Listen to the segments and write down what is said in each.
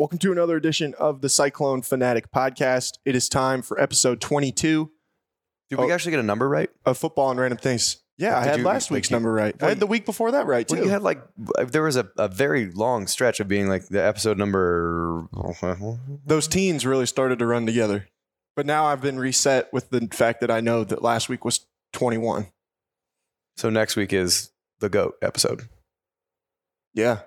Welcome to another edition of the Cyclone Fanatic podcast. It is time for episode 22 Did we Oh. actually get a number right? of Football and Random Things. Yeah, I Did had you- last like, week's you- number right. I had the week before that right, too. Well, you had like uh, there was a, a very long stretch of being like the episode number. Those teens really started to run together. But now I've been reset with the fact that I know that last week was 21. So next week is the goat episode. Yeah.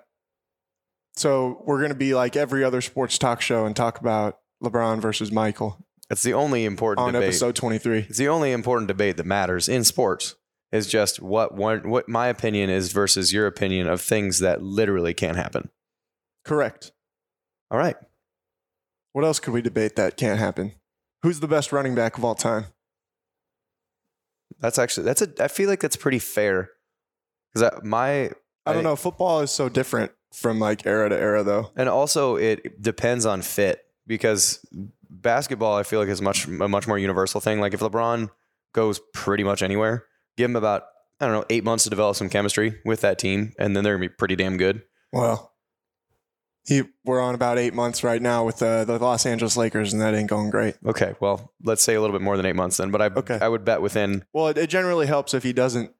So we're going to be like every other sports talk show and talk about LeBron versus Michael It's the only important on debate. episode 23. It's the only important debate that matters in sports. Is just what one what my opinion is versus your opinion of things that literally can't happen. Correct. All right. What else could we debate that can't happen? Who's the best running back of all time? That's actually that's a I feel like that's pretty fair. Because my I don't know. Football is so different from like era to era, though. And also, it depends on fit because basketball, I feel like, is much a much more universal thing. Like if LeBron goes pretty much anywhere, give him about I don't know eight months to develop some chemistry with that team, and then they're gonna be pretty damn good. Well, he we're on about eight months right now with uh, the Los Angeles Lakers, and that ain't going great. Okay, well, let's say a little bit more than eight months then. But I Okay. I would bet within Well, it, it generally helps if he doesn't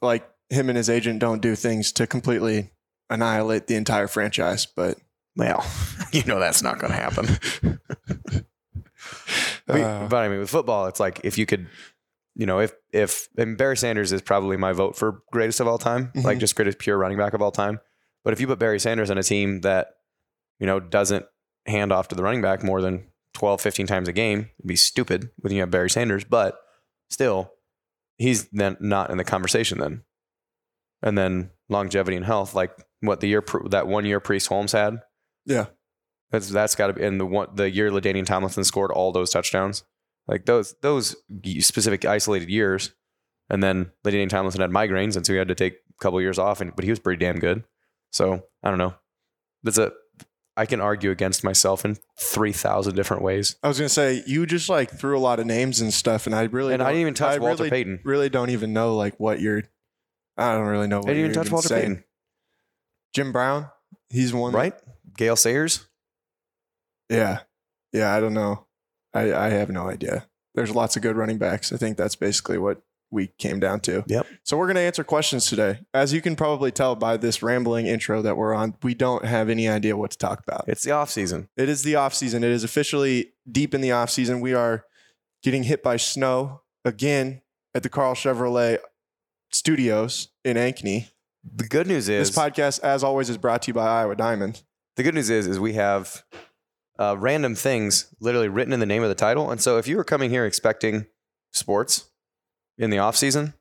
like him and his agent don't do things to completely annihilate the entire franchise. But well, you know that's not gonna happen. Uh, but I mean, with football, it's like if you could, you know, if if and Barry Sanders is probably my vote for greatest of all time, Mhm. like just greatest pure running back of all time. But if you put Barry Sanders on a team that, you know, doesn't hand off to the running back more than 12, 15 times a game, it'd be stupid when you have Barry Sanders. But still, he's then not in the conversation then. And then longevity and health, like what the year that one year Priest Holmes had, yeah, that's that's got to be in the one the year LaDainian Tomlinson scored all those touchdowns, like those those specific isolated years, and then LaDainian Tomlinson had migraines, and so he had to take a couple years off, and but he was pretty damn good. So I don't know. That's a I can argue against myself in three thousand different ways, I was gonna say you just like threw a lot of names and stuff, and I really and I don't- didn't even touch I Walter really, Payton. Really don't even know like what you're. I don't really know. What I didn't even touch Walter saying. Payton, Jim Brown, he's one. right? Gale Sayers. Yeah. Yeah, I don't know. I, I have no idea. There's lots of good running backs. I think that's basically what we came down to. Yep. So we're going to answer questions today. As you can probably tell by this rambling intro that we're on, we don't have any idea what to talk about. It's the off season. It is the off season. It is officially deep in the off season. We are getting hit by snow again at the Karl Chevrolet studios in Ankeny. The good news is This podcast, as always, is brought to you by Iowa Diamond. the good news is is we have uh, random things literally written in the name of the title and so if you were coming here expecting sports in the off season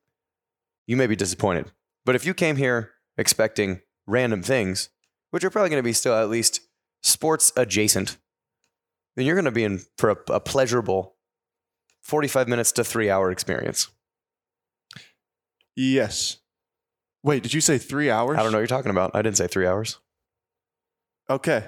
you may be disappointed but if you came here expecting random things which are probably going to be still at least sports adjacent then you're going to be in for a, a pleasurable 45 minutes to three hour experience Yes. Wait, did you say three hours? i don't know what you're talking about i didn't say three hours Okay.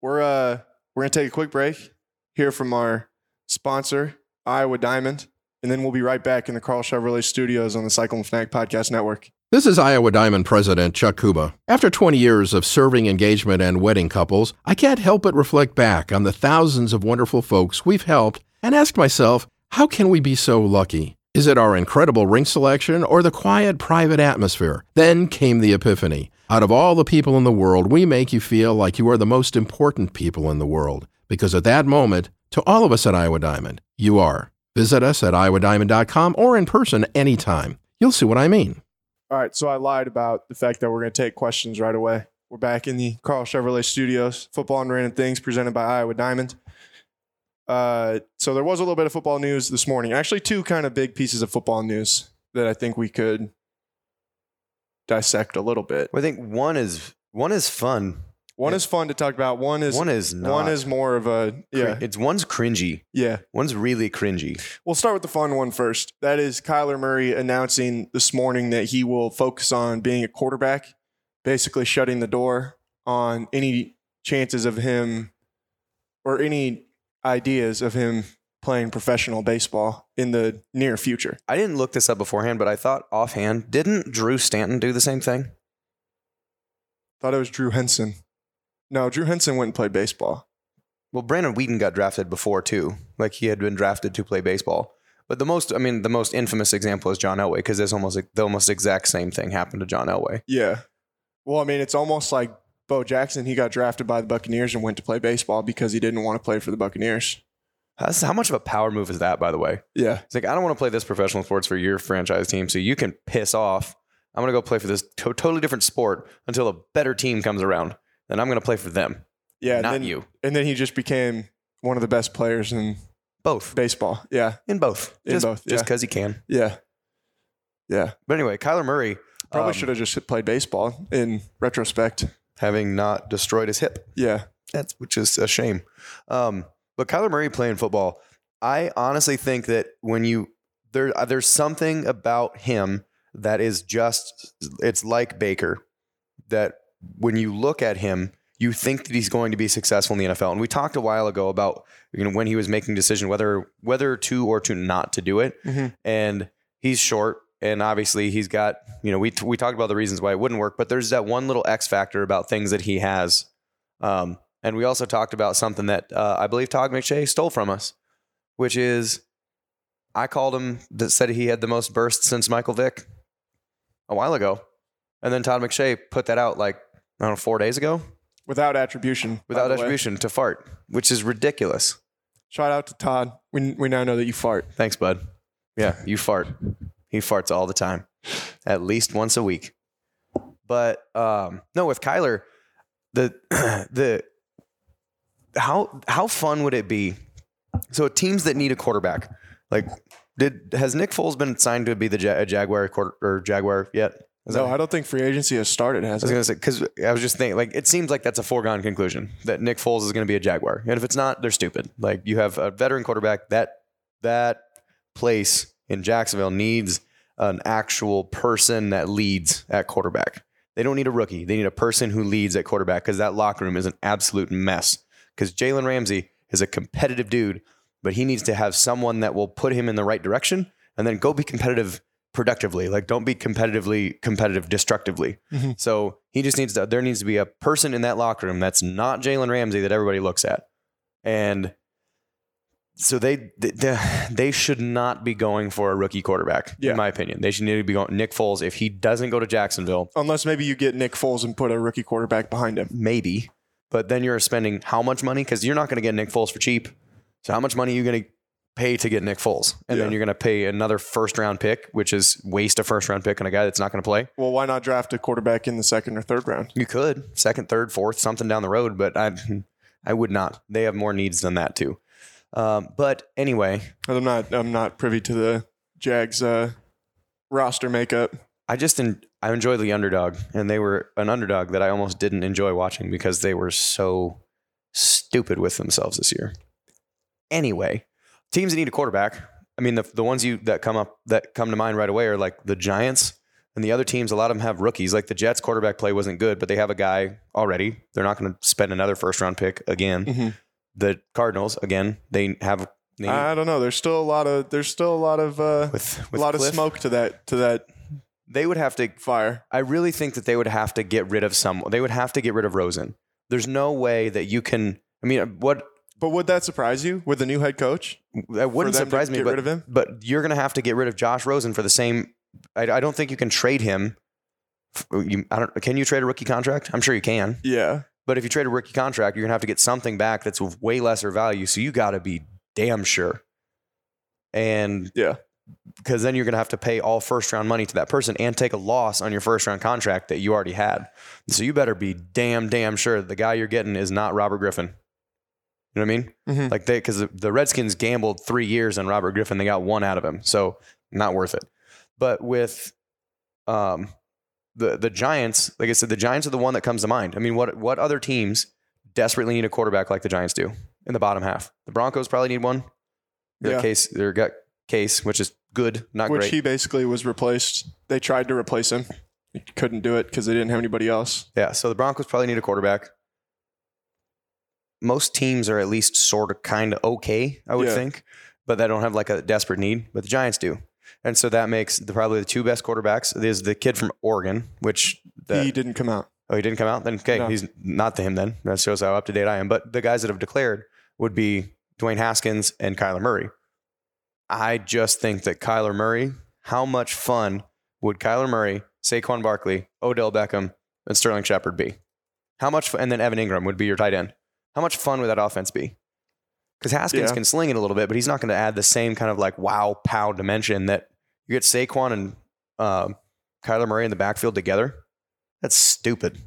We're uh we're gonna take a quick break, hear from our sponsor, Iowa Diamond, and then we'll be right back in the Karl Chevrolet studios on the Cyclone Fanatic Podcast Network. This is Iowa Diamond President Chuck Kuba. After 20 years of serving engagement and wedding couples, I can't help but reflect back on the thousands of wonderful folks we've helped and ask myself, how can we be so lucky? Is it our incredible ring selection or the quiet, private atmosphere? Then came the epiphany. Out of all the people in the world, we make you feel like you are the most important people in the world. Because at that moment, to all of us at Iowa Diamond, you are. Visit us at iowadiamond.com or in person anytime. You'll see what I mean. All right, so I lied about the fact that we're gonna take questions right away. We're back in the Karl Chevrolet studios, football and random things presented by Iowa Diamond. Uh, so there was a little bit of football news this morning. Actually, two kind of big pieces of football news that I think we could dissect a little bit. Well, I think one is one is fun. One is fun to talk about. One is one is not. one is more of a yeah It's one's cringy. yeah. One's really cringy. We'll start with the fun one first. That is Kyler Murray announcing this morning that he will focus on being a quarterback, basically shutting the door on any chances of him or any ideas of him playing professional baseball in the near future. I didn't look this up beforehand, but I thought offhand, didn't Drew Stanton do the same thing? Thought it was Drew Henson. No, Drew Henson went and played baseball. Well, Brandon Weeden got drafted before too. Like he had been drafted to play baseball. But the most, I mean, the most infamous example is John Elway because there's almost like the almost exact same thing happened to John Elway. Yeah. Well, I mean, it's almost like Bo Jackson. He got drafted by the Buccaneers and went to play baseball because he didn't want to play for the Buccaneers. That's, how much of a power move is that, by the way? Yeah. It's like I don't want to play this professional sports for your franchise team, so you can piss off. I'm gonna go play for this to- totally different sport until a better team comes around. Then I'm gonna play for them, Yeah. not and then, you. And then he just became one of the best players in Both baseball. Yeah. in both, In just, both, just because he can. Yeah. Yeah. But anyway, Kyler Murray Probably um, should have just played baseball in retrospect. Having not destroyed his hip. Yeah. That's which is a shame. Um, but Kyler Murray playing football, I honestly think that when you there uh, there's something about him that is just it's like Baker that when you look at him, you think that he's going to be successful in the NFL. And we talked a while ago about you know when he was making decision whether whether to or to not to do it, Mhm. and he's short. And obviously, he's got, you know, we, we talked about the reasons why it wouldn't work, but there's that one little X factor about things that he has um, and we also talked about something that uh, I believe Todd McShay stole from us, which is I called him that said he had the most bursts since Michael Vick a while ago. And then Todd McShay put that out like, I don't know, four days ago Without attribution. without the way. attribution to fart, which is ridiculous. Shout out to Todd. We, we now know that you fart. Thanks, bud. Yeah, you fart. He farts all the time, at least once a week. But um, no, with Kyler, the the how how fun would it be? So teams that need a quarterback, like did has Nick Foles been signed to be the Ja- a Jaguar quarter, or Jaguar yet? Is No, that- I don't think free agency has started, I was it? gonna say because I was just thinking like it seems like that's a foregone conclusion that Nick Foles is gonna be a Jaguar, and if it's not, they're stupid. Like you have a veteran quarterback that that place in Jacksonville needs an actual person that leads at quarterback. They don't need a rookie. They need a person who leads at quarterback because that locker room is an absolute mess. Because Jalen Ramsey is a competitive dude, but he needs to have someone that will put him in the right direction and then go be competitive productively. Like don't be competitively competitive destructively. Mhm. So he just needs to there needs to be a person in that locker room that's not Jalen Ramsey that everybody looks at. And so they they, they should not be going for a rookie quarterback, Yeah. in my opinion. They should need to be going Nick Foles. If he doesn't go to Jacksonville, Unless maybe you get Nick Foles and put a rookie quarterback behind him. maybe. But then you're spending how much money? Because you're not going to get Nick Foles for cheap. So how much money are you going to pay to get Nick Foles? And then you're going to pay another first round pick, which is waste a first round pick on a guy that's not going to play. Well, why not draft a quarterback in the second or third round? You could second, third, fourth, something down the road, but I, I would not. They have more needs than that too. Um, but anyway, I'm not. I'm not privy to the Jags uh, roster makeup. I just en- I enjoy the underdog, and they were an underdog that I almost didn't enjoy watching because they were so stupid with themselves this year. Anyway, teams that need a quarterback. I mean, the the ones you that come up that come to mind right away are like the Giants and the other teams. A lot of them have rookies. Like the Jets quarterback play wasn't good, but they have a guy already. They're not going to spend another first round pick again. Mhm. The Cardinals again. They have they, I don't know. There's still a lot of. There's still a lot of. Uh, with a lot Kliff, of smoke to that. To that They would have to fire. I really think that they would have to get rid of some. They would have to get rid of Rosen. There's no way that you can. I mean, what But would that surprise you with the new head coach? that wouldn't surprise me. get But, rid of him? but you're going to have to get rid of Josh Rosen for the same. I, I don't think you can trade him. You, I don't. Can you trade a rookie contract? I'm sure you can. Yeah. But if you trade a rookie contract, you're going to have to get something back that's of way lesser value. So you got to be damn sure. And Yeah. because then you're going to have to pay all first round money to that person and take a loss on your first round contract that you already had. So you better be damn, damn sure that the guy you're getting is not Robert Griffin. You know what I mean? Mhm. Like they, because the Redskins gambled three years on Robert Griffin, they got one out of him, so not worth it. But with um, the the Giants, like I said, the Giants are the one that comes to mind. I mean, what what other teams desperately need a quarterback like the Giants do in the bottom half? The Broncos probably need one. Their Yeah. case, their gut case, which is good, not Which great. he basically was replaced. They tried to replace him. He couldn't do it because they didn't have anybody else. Yeah, so the Broncos probably need a quarterback. Most teams are at least sort of kind of okay, I would Yeah. think, but they don't have like a desperate need. But the Giants do, and so that makes the, probably the two best quarterbacks. There's the kid from Oregon, which the, he didn't come out. Oh, he didn't come out? Then okay, No. he's not to him then. That shows how up to date I am. But the guys that have declared would be Dwayne Haskins and Kyler Murray. I just think that Kyler Murray, how much fun would Kyler Murray, Saquon Barkley, Odell Beckham, and Sterling Shepard be? How much fun, and then Evan Engram would be your tight end. How much fun would that offense be? Because Haskins Yeah. can sling it a little bit, but he's not going to add the same kind of like wow pow dimension that you get Saquon and um, Kyler Murray in the backfield together. That's stupid.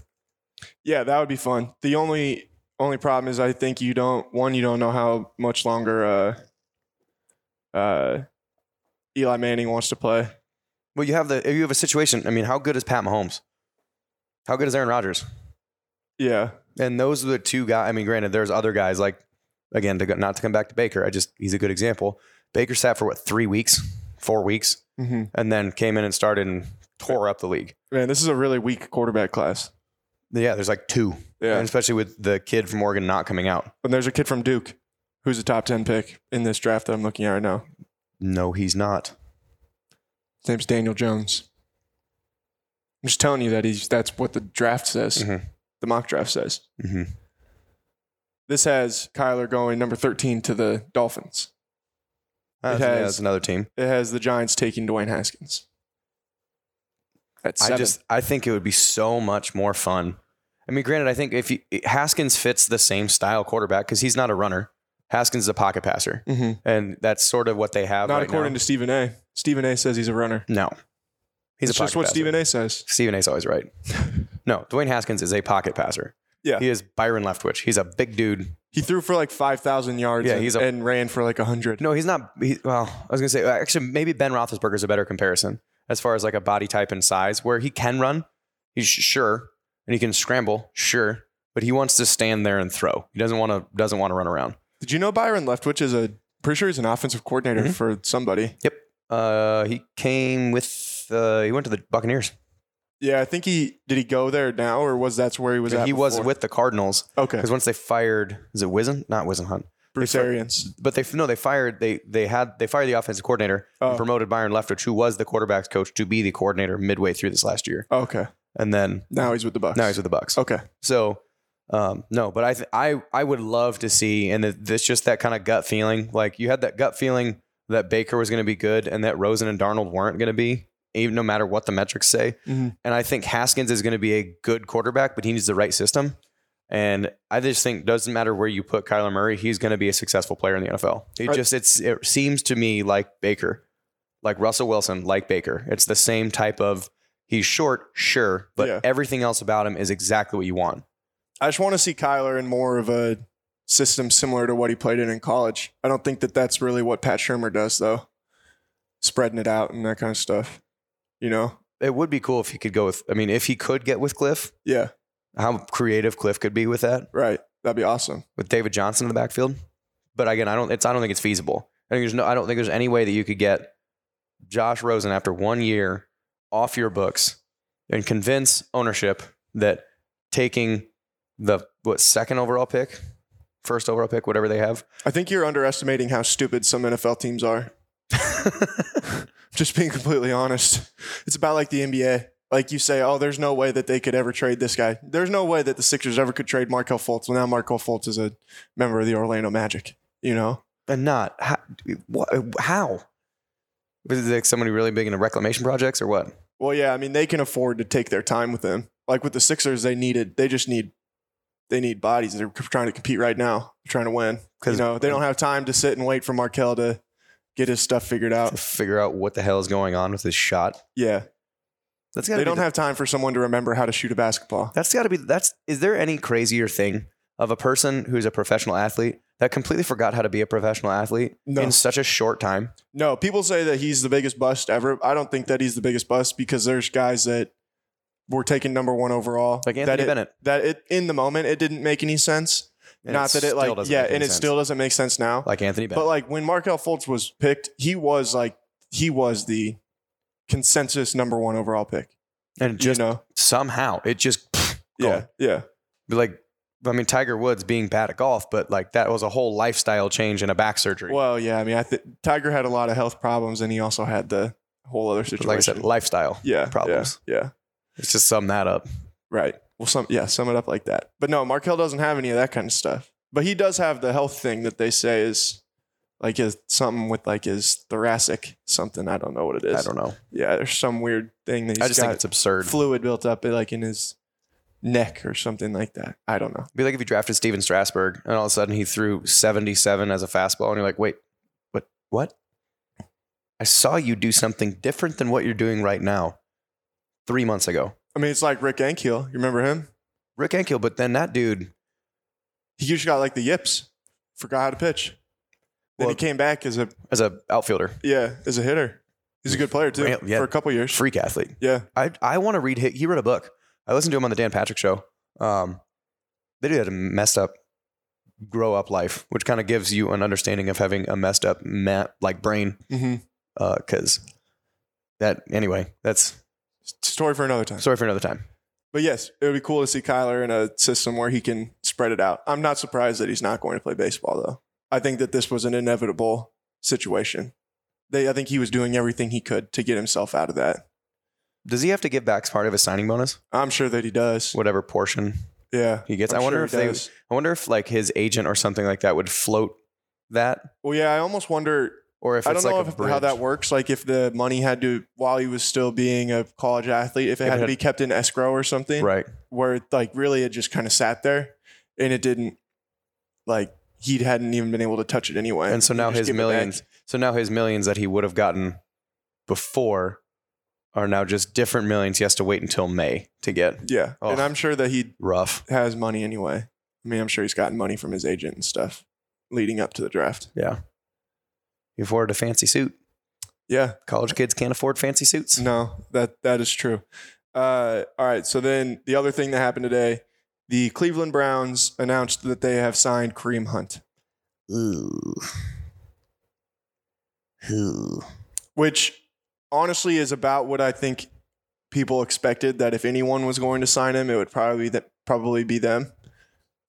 Yeah, that would be fun. The only only problem is I think you don't one you don't know how much longer uh uh Eli Manning wants to play. Well, you have the if you have a situation. I mean, how good is Pat Mahomes? How good is Aaron Rodgers? Yeah. And those are the two guys. I mean, granted, there's other guys like again to go, not to come back to Baker. I just he's a good example. Baker sat for what three weeks, four weeks, hmm and then came in and started and tore up the league. Man, this is a really weak quarterback class. Yeah, there's like two, Yeah. and especially with the kid from Oregon not coming out. And there's a kid from Duke who's a top 10 pick in this draft that I'm looking at right now. No, he's not. His name's Daniel Jones. I'm just telling you that he's that's what the draft says. Mhm. The mock draft says. hmm This has Kyler going number 13 to the Dolphins. That's, has- another team. It has the Giants taking Dwayne Haskins. At I just I think it would be so much more fun. I mean, granted, I think if you, Haskins fits the same style quarterback because he's not a runner. Haskins is a pocket passer, Mhm. and that's sort of what they have. Not right according now. to Stephen A. Stephen A. says he's a runner. no. He's It's just what passer. Stephen A. says. Stephen A. is always right. no, Dwayne Haskins is a pocket passer. Yeah. he is Byron Leftwich. He's a big dude. He threw for like 5,000 yards Yeah, and, he's a- and ran for like 100. No, he's not. He, well, I was gonna say actually maybe Ben Roethlisberger is a better comparison as far as like a body type and size, where he can run, he's sure, and he can scramble, sure, but he wants to stand there and throw. He doesn't want to doesn't want to run around. Did you know Byron Leftwich is a pretty sure he's an offensive coordinator Mhm. for somebody? Yep. Uh, he came with. Uh, he went to the Buccaneers. Yeah, I think he did. He go there now, or was that's where he was at? he was before? with the Cardinals okay because once they fired, is it Wizen? Not Wizen Hunt. Bruce they- Arians. But they no, they fired they they had they fired the offensive coordinator Oh. and promoted Byron Leftwich, who was the quarterbacks coach, to be the coordinator midway through this last year, Okay, and then now he's with the Bucks. now he's with the Bucks. okay. So, um, no, but I th- I I would love to see, and it- it's just that kind of gut feeling. Like you had that gut feeling that Baker was going to be good, and that Rosen and Darnold weren't going to be, even no matter what the metrics say. Mhm. And I think Haskins is going to be a good quarterback, but he needs the right system. And I just think doesn't matter where you put Kyler Murray, he's going to be a successful player in the NFL. It Right. just it's it seems to me like Baker, like Russell Wilson, like Baker. It's the same type of he's short, sure, but Yeah. everything else about him is exactly what you want. I just want to see Kyler in more of a system similar to what he played in in college. I don't think that that's really what Pat Shurmur does, though. Spreading it out and that kind of stuff. You know? It would be cool if he could go with. I mean, if he could get with Kliff, Yeah, how creative Kliff could be with that right. That'd be awesome. with David Johnson in the backfield. But again, I don't. It's I don't think it's feasible. I think there's no. I don't think there's any way that you could get Josh Rosen after one year off your books and convince ownership that taking the what second overall pick, first overall pick, whatever they have. I think you're underestimating how stupid some NFL teams are. Just being completely honest. It's about like the NBA. Like you say, oh, there's no way that they could ever trade this guy. There's no way that the Sixers ever could trade Markelle Fultz. Well, now Markelle Fultz is a member of the Orlando Magic. You know? and not how? What, how? Was it like somebody really big into reclamation projects or what? Well, yeah, I mean they can afford to take their time with him. Like with the Sixers, they needed they just need they need bodies. They're trying to compete right now, They're trying to win. You 'Cause- know, they don't have time to sit and wait for Markelle to get his stuff figured To out. figure out what the hell is going on with his shot. Yeah, That's got they don't have time for someone to remember how to shoot a basketball. That's got to be. That's. Is there any crazier thing of a person who's a professional athlete that completely forgot how to be a professional athlete No. in such a short time? No, people say that he's the biggest bust ever. I don't think that he's the biggest bust because there's guys that were taken number one overall. Like that Anthony it, Bennett. That it in the moment it didn't make any sense. And Not that it like yeah, and it sense. still doesn't make sense now. like Anthony Bennett. But like when Markelle Fultz was picked, he was like he was the consensus number one overall pick. and just you know, somehow it just yeah, yeah, like. I mean, Tiger Woods being bad at golf, but like that was a whole lifestyle change and a back surgery. Well, yeah. I mean, I think Tiger had a lot of health problems, and he also had the whole other But situation. like I said, lifestyle yeah, problems. Yeah, yeah, Let's just sum that up. right. Well, some yeah, sum it up like that. But no, Markelle doesn't have any of that kind of stuff. But he does have the health thing that they say is like his something with like his thoracic something. I don't know what it is. I don't know. Yeah, there's some weird thing that he's I just got think it's absurd. fluid built up like in his neck or something like that. I don't know. It'd be like if you drafted Stephen Strasburg and all of a sudden he threw 77 as a fastball and you're like, wait, what? What? I saw you do something different than what you're doing right now three months ago. I mean, it's like Rick Ankiel. You remember him? Rick Ankiel, but then that dude, He just got like the yips. Forgot how to pitch. Then Well- he came back as a as a outfielder, yeah as a hitter. He's a good player too Yeah, yeah. for a couple years. freak athlete. Yeah, I I want to read. He, he wrote a book. I listened to him on the Dan Patrick show. Um, they did a messed up grow up life, which kind of gives you an understanding of having a messed up ma- like brain. hmm Because that anyway, that's story for another time. Story for another time. But yes, it would be cool to see Kyler in a system where he can spread it out. I'm not surprised that he's not going to play baseball though. I think that this was an inevitable situation. They, I think he was doing everything he could to get himself out of that. Does he have to give back part of his signing bonus, I'm sure that he does. whatever portion Yeah, he gets? I'm I wonder sure if they. does. I wonder if like his agent or something like that would float that, Well, yeah, I almost wonder. Or if I don't know like if, how that works. Like if the money had to, while he was still being a college athlete, if it If had it to be kept in escrow or something, right? where like really it just kind of sat there and it didn't, like he hadn't even been able to touch it anyway. And so now his give it back. millions, so now his millions that he would have gotten before are now just different millions. He has to wait until May to get. Yeah, Oh. and I'm sure that he Rough. has money anyway. I mean, I'm sure he's gotten money from his agent and stuff leading up to the draft. Yeah. He afforded a fancy suit. Yeah, College kids can't afford fancy suits. no, that that is true. Uh, all right, so then the other thing that happened today, the Cleveland Browns announced that they have signed Kareem Hunt, Ooh. Ooh. which honestly is about what I think people expected. That if anyone was going to sign him, it would probably that probably be them.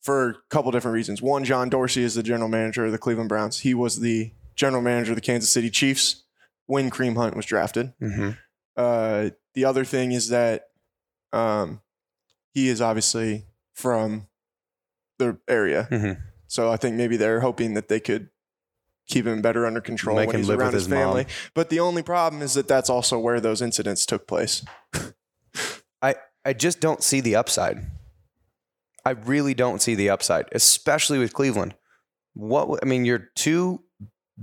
For a couple different reasons. One, John Dorsey is the general manager of the Cleveland Browns. He was the general manager of the Kansas City Chiefs when Kareem Hunt was drafted. Mm-hmm. Uh, the other thing is that um, he is obviously from the area, Mhm. so I think maybe they're hoping that they could keep him better under control Make when he's live around with his his family. But the only problem is that that's also where those incidents took place. I I just don't see the upside. I really don't see the upside, especially with Cleveland. What I mean, you're two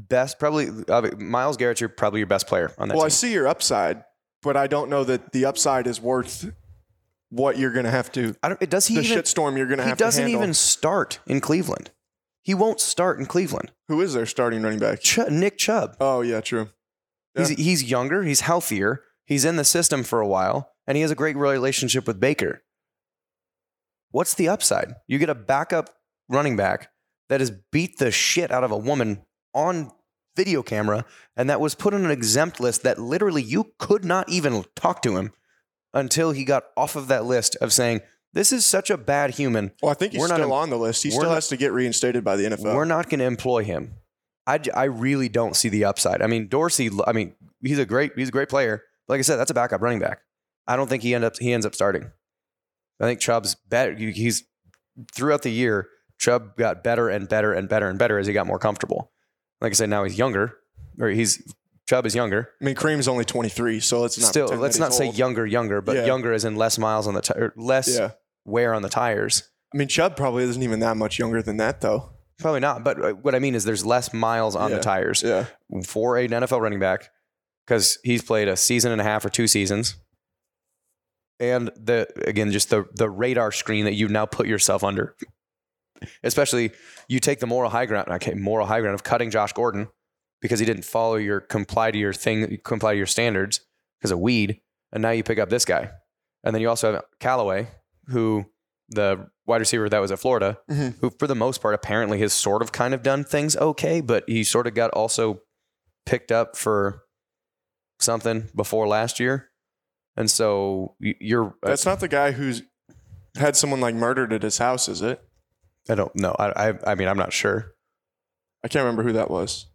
best, probably uh, Myles Garrett's your probably your best player on that Well, I see your upside, but I don't know that the upside is worth what you're going to have to. I don't. Does he The even? shitstorm you're going to have to He doesn't even start in Cleveland. He won't start in Cleveland. Who is their starting running back? Ch- Nick Chubb. Oh yeah, true. Yeah. He's he's younger. He's healthier. He's in the system for a while, and he has a great relationship with Baker. What's the upside? You get a backup running back that has beat the shit out of a woman on video camera, and that was put on an exempt list that literally you could not even talk to him until he got off of that list of saying, "This is such a bad human. Well, I think he's We're not still em- on the list. He still not- has to get reinstated by the NFL. We're not going to employ him. I really don't see the upside. I mean, Dorsey. I mean, he's a great he's a great player. Like I said, that's a backup running back. I don't think he end up he ends up starting. I think Chubb's better. He's throughout the year. Chubb got better and better and better and better as he got more comfortable. Like I said, now he's younger, or he's Chubb is younger. I mean, Kareem's only 23, so let's not Still, let's not say old. younger, younger, but Yeah. younger as in less miles on the tire, less Yeah, wear on the tires. I mean, Chubb probably isn't even that much younger than that, though. Probably not. But uh, what I mean is, there's less miles on Yeah. the tires. Yeah, for an NFL running back because he's played a season and a half or two seasons. And the again, just the the radar screen that you've now put yourself under. Especially you take the moral high ground, okay, moral high ground of cutting Josh Gordon because he didn't follow your comply to your thing, comply to your standards because of weed, and now you pick up this guy. And then you also have Callaway, who the wide receiver that was at Florida, Mhm. who for the most part apparently has sort of kind of done things okay, but he sort of got also picked up for something before last year. And so you're that's not the guy who's had someone like murdered at his house, is it? I don't know. I, I I mean I'm not sure. I can't remember who that was.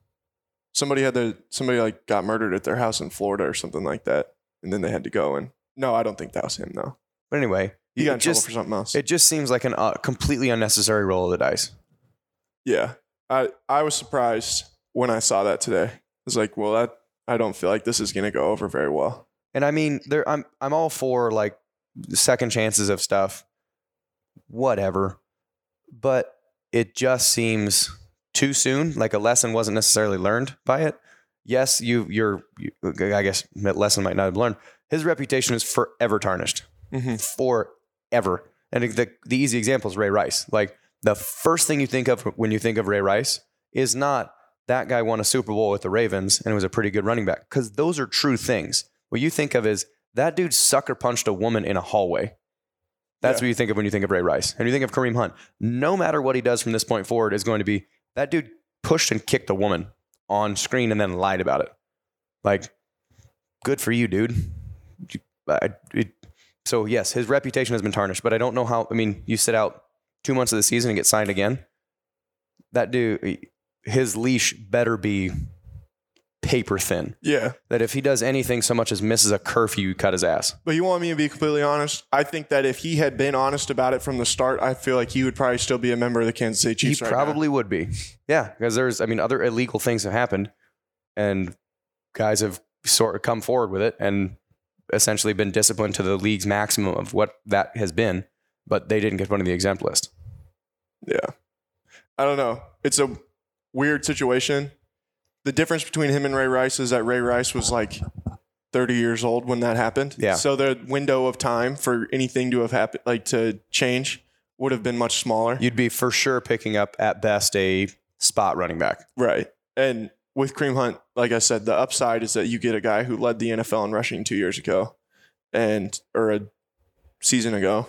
Somebody had their somebody like got murdered at their house in Florida or something like that, and then they had to go and no, I don't think that was him though. But anyway, He got in just- trouble for something else. It just seems like an uh, completely unnecessary roll of the dice. yeah, I I was surprised when I saw that today. I was like, well, that I don't feel like this is going to go over very well. And I mean, there I'm I'm all for like second chances of stuff, whatever. But it just seems too soon. Like a lesson wasn't necessarily learned by it. Yes, you you're you, I guess that lesson might not have learned. His reputation is forever tarnished. Mm-hmm. Forever. And the the easy example is Ray Rice. Like the first thing you think of when you think of Ray Rice is not that guy won a Super Bowl with the Ravens and it was a pretty good running back because those are true things. What you think of is that dude sucker punched a woman in a hallway. That's Yeah. what you think of when you think of Ray Rice. And you think of Kareem Hunt. No matter what he does from this point forward is going to be that dude pushed and kicked a woman on screen and then lied about it. Like, good for you, dude. You- I- it- so yes, his reputation has been tarnished, but I don't know how. I mean, you sit out two months of the season and get signed again. That dude, his leash better be paper thin. Yeah, That if he does anything so much as misses a curfew, you cut his ass. but you want me to be completely honest? I think that if he had been honest about it from the start, I feel like he would probably still be a member of the Kansas City Chiefs. he right now. probably would be. Yeah, because there's, I mean, other illegal things have happened, and guys have sort of come forward with it and essentially been disciplined to the league's maximum of what that has been, but they didn't get put on the exempt list. Yeah. I don't know. It's a weird situation. The difference between him and Ray Rice is that Ray Rice was like 30 years old when that happened. Yeah. So the window of time for anything to have happened, like to change, would have been much smaller. You'd be for sure picking up at best a spot running back. Right. And with Kareem Hunt, like I said, the upside is that you get a guy who led the NFL in rushing two years ago and or a season ago.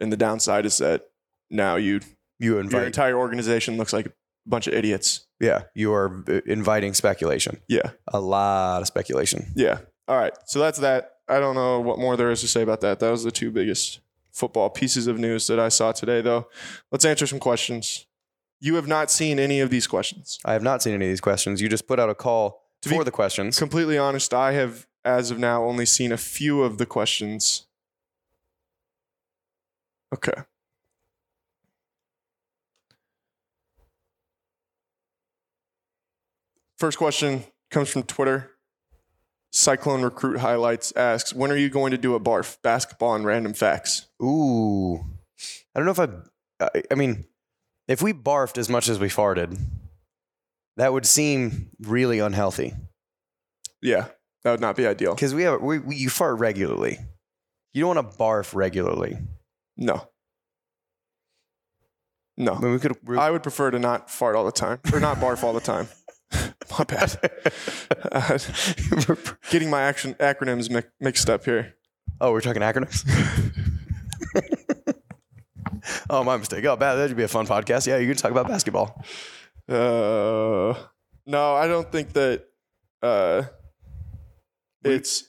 And the downside is that now you You your entire organization looks like bunch of idiots. yeah, you are inviting speculation. Yeah. A lot of speculation. Yeah. All right. So that's that. I don't know what more there is to say about that. That was the two biggest football pieces of news that I saw today, though. Let's answer some questions. You have not seen any of these questions. I have not seen any of these questions. You just put out a call To for the questions. Completely honest, I have, as of now, only seen a few of the questions. Okay. First question comes from Twitter. Cyclone Recruit Highlights asks, When are you going to do a barf? Basketball and random facts. Ooh. I don't know if I, I, I mean, if we barfed as much as we farted, that would seem really unhealthy Yeah, that would not be ideal. because we have, we, we, you fart regularly. You don't want to barf regularly. No. No. I mean, we could, we, I would prefer to not fart all the time or not barf all the time. My bad. Uh, getting my action acronyms mi- mixed up here. oh, we're talking acronyms? oh, my mistake. Oh, bad. That'd be a fun podcast. Yeah, you can talk about basketball. Uh, no, I don't think that uh, it's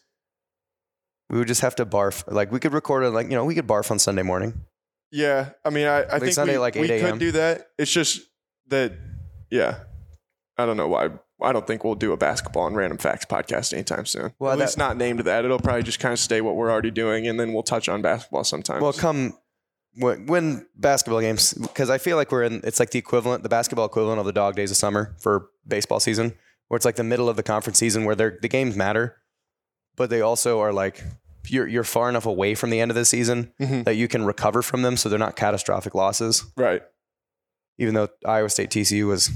We would just have to barf. Like, we could record it, like, you know, we could barf on Sunday morning. yeah. I mean, I, I think Sunday, we, like we 8 a.m.? could do that. It's just that, yeah. I don't know why. I don't think we'll do a basketball and random facts podcast anytime soon. Well, At that- least not named that. It'll probably just kind of stay what we're already doing, and then we'll touch on basketball sometimes. Well, come when, when basketball games, because I feel like we're in. It's like the equivalent, the basketball equivalent of the dog days of summer for baseball season, where it's like the middle of the conference season where they're, the games matter, but they also are like you're you're far enough away from the end of the season Mhm. that you can recover from them, so they're not catastrophic losses. right. Even though Iowa State TCU was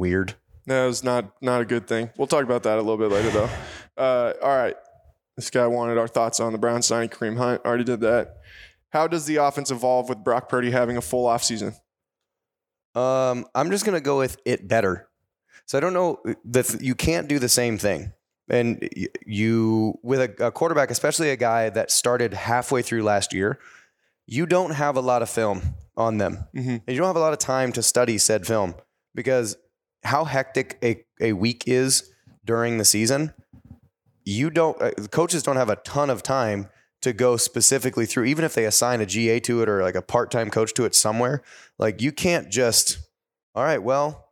weird. No, it's not not a good thing. We'll talk about that a little bit later, though. Uh, all right. This guy wanted our thoughts on the Brown signing Kareem Hunt. Already did that. How does the offense evolve with Brock Purdy having a full offseason? Um, I'm just gonna go with it better. So I don't know that you can't do the same thing, and you with a, a quarterback, especially a guy that started halfway through last year, you don't have a lot of film on them, Mhm. and you don't have a lot of time to study said film because how hectic a, a week is during the season. You don't. Uh, coaches don't have a ton of time to go specifically through, even if they assign a GA to it or like a part time coach to it somewhere. Like you can't just, all right, well,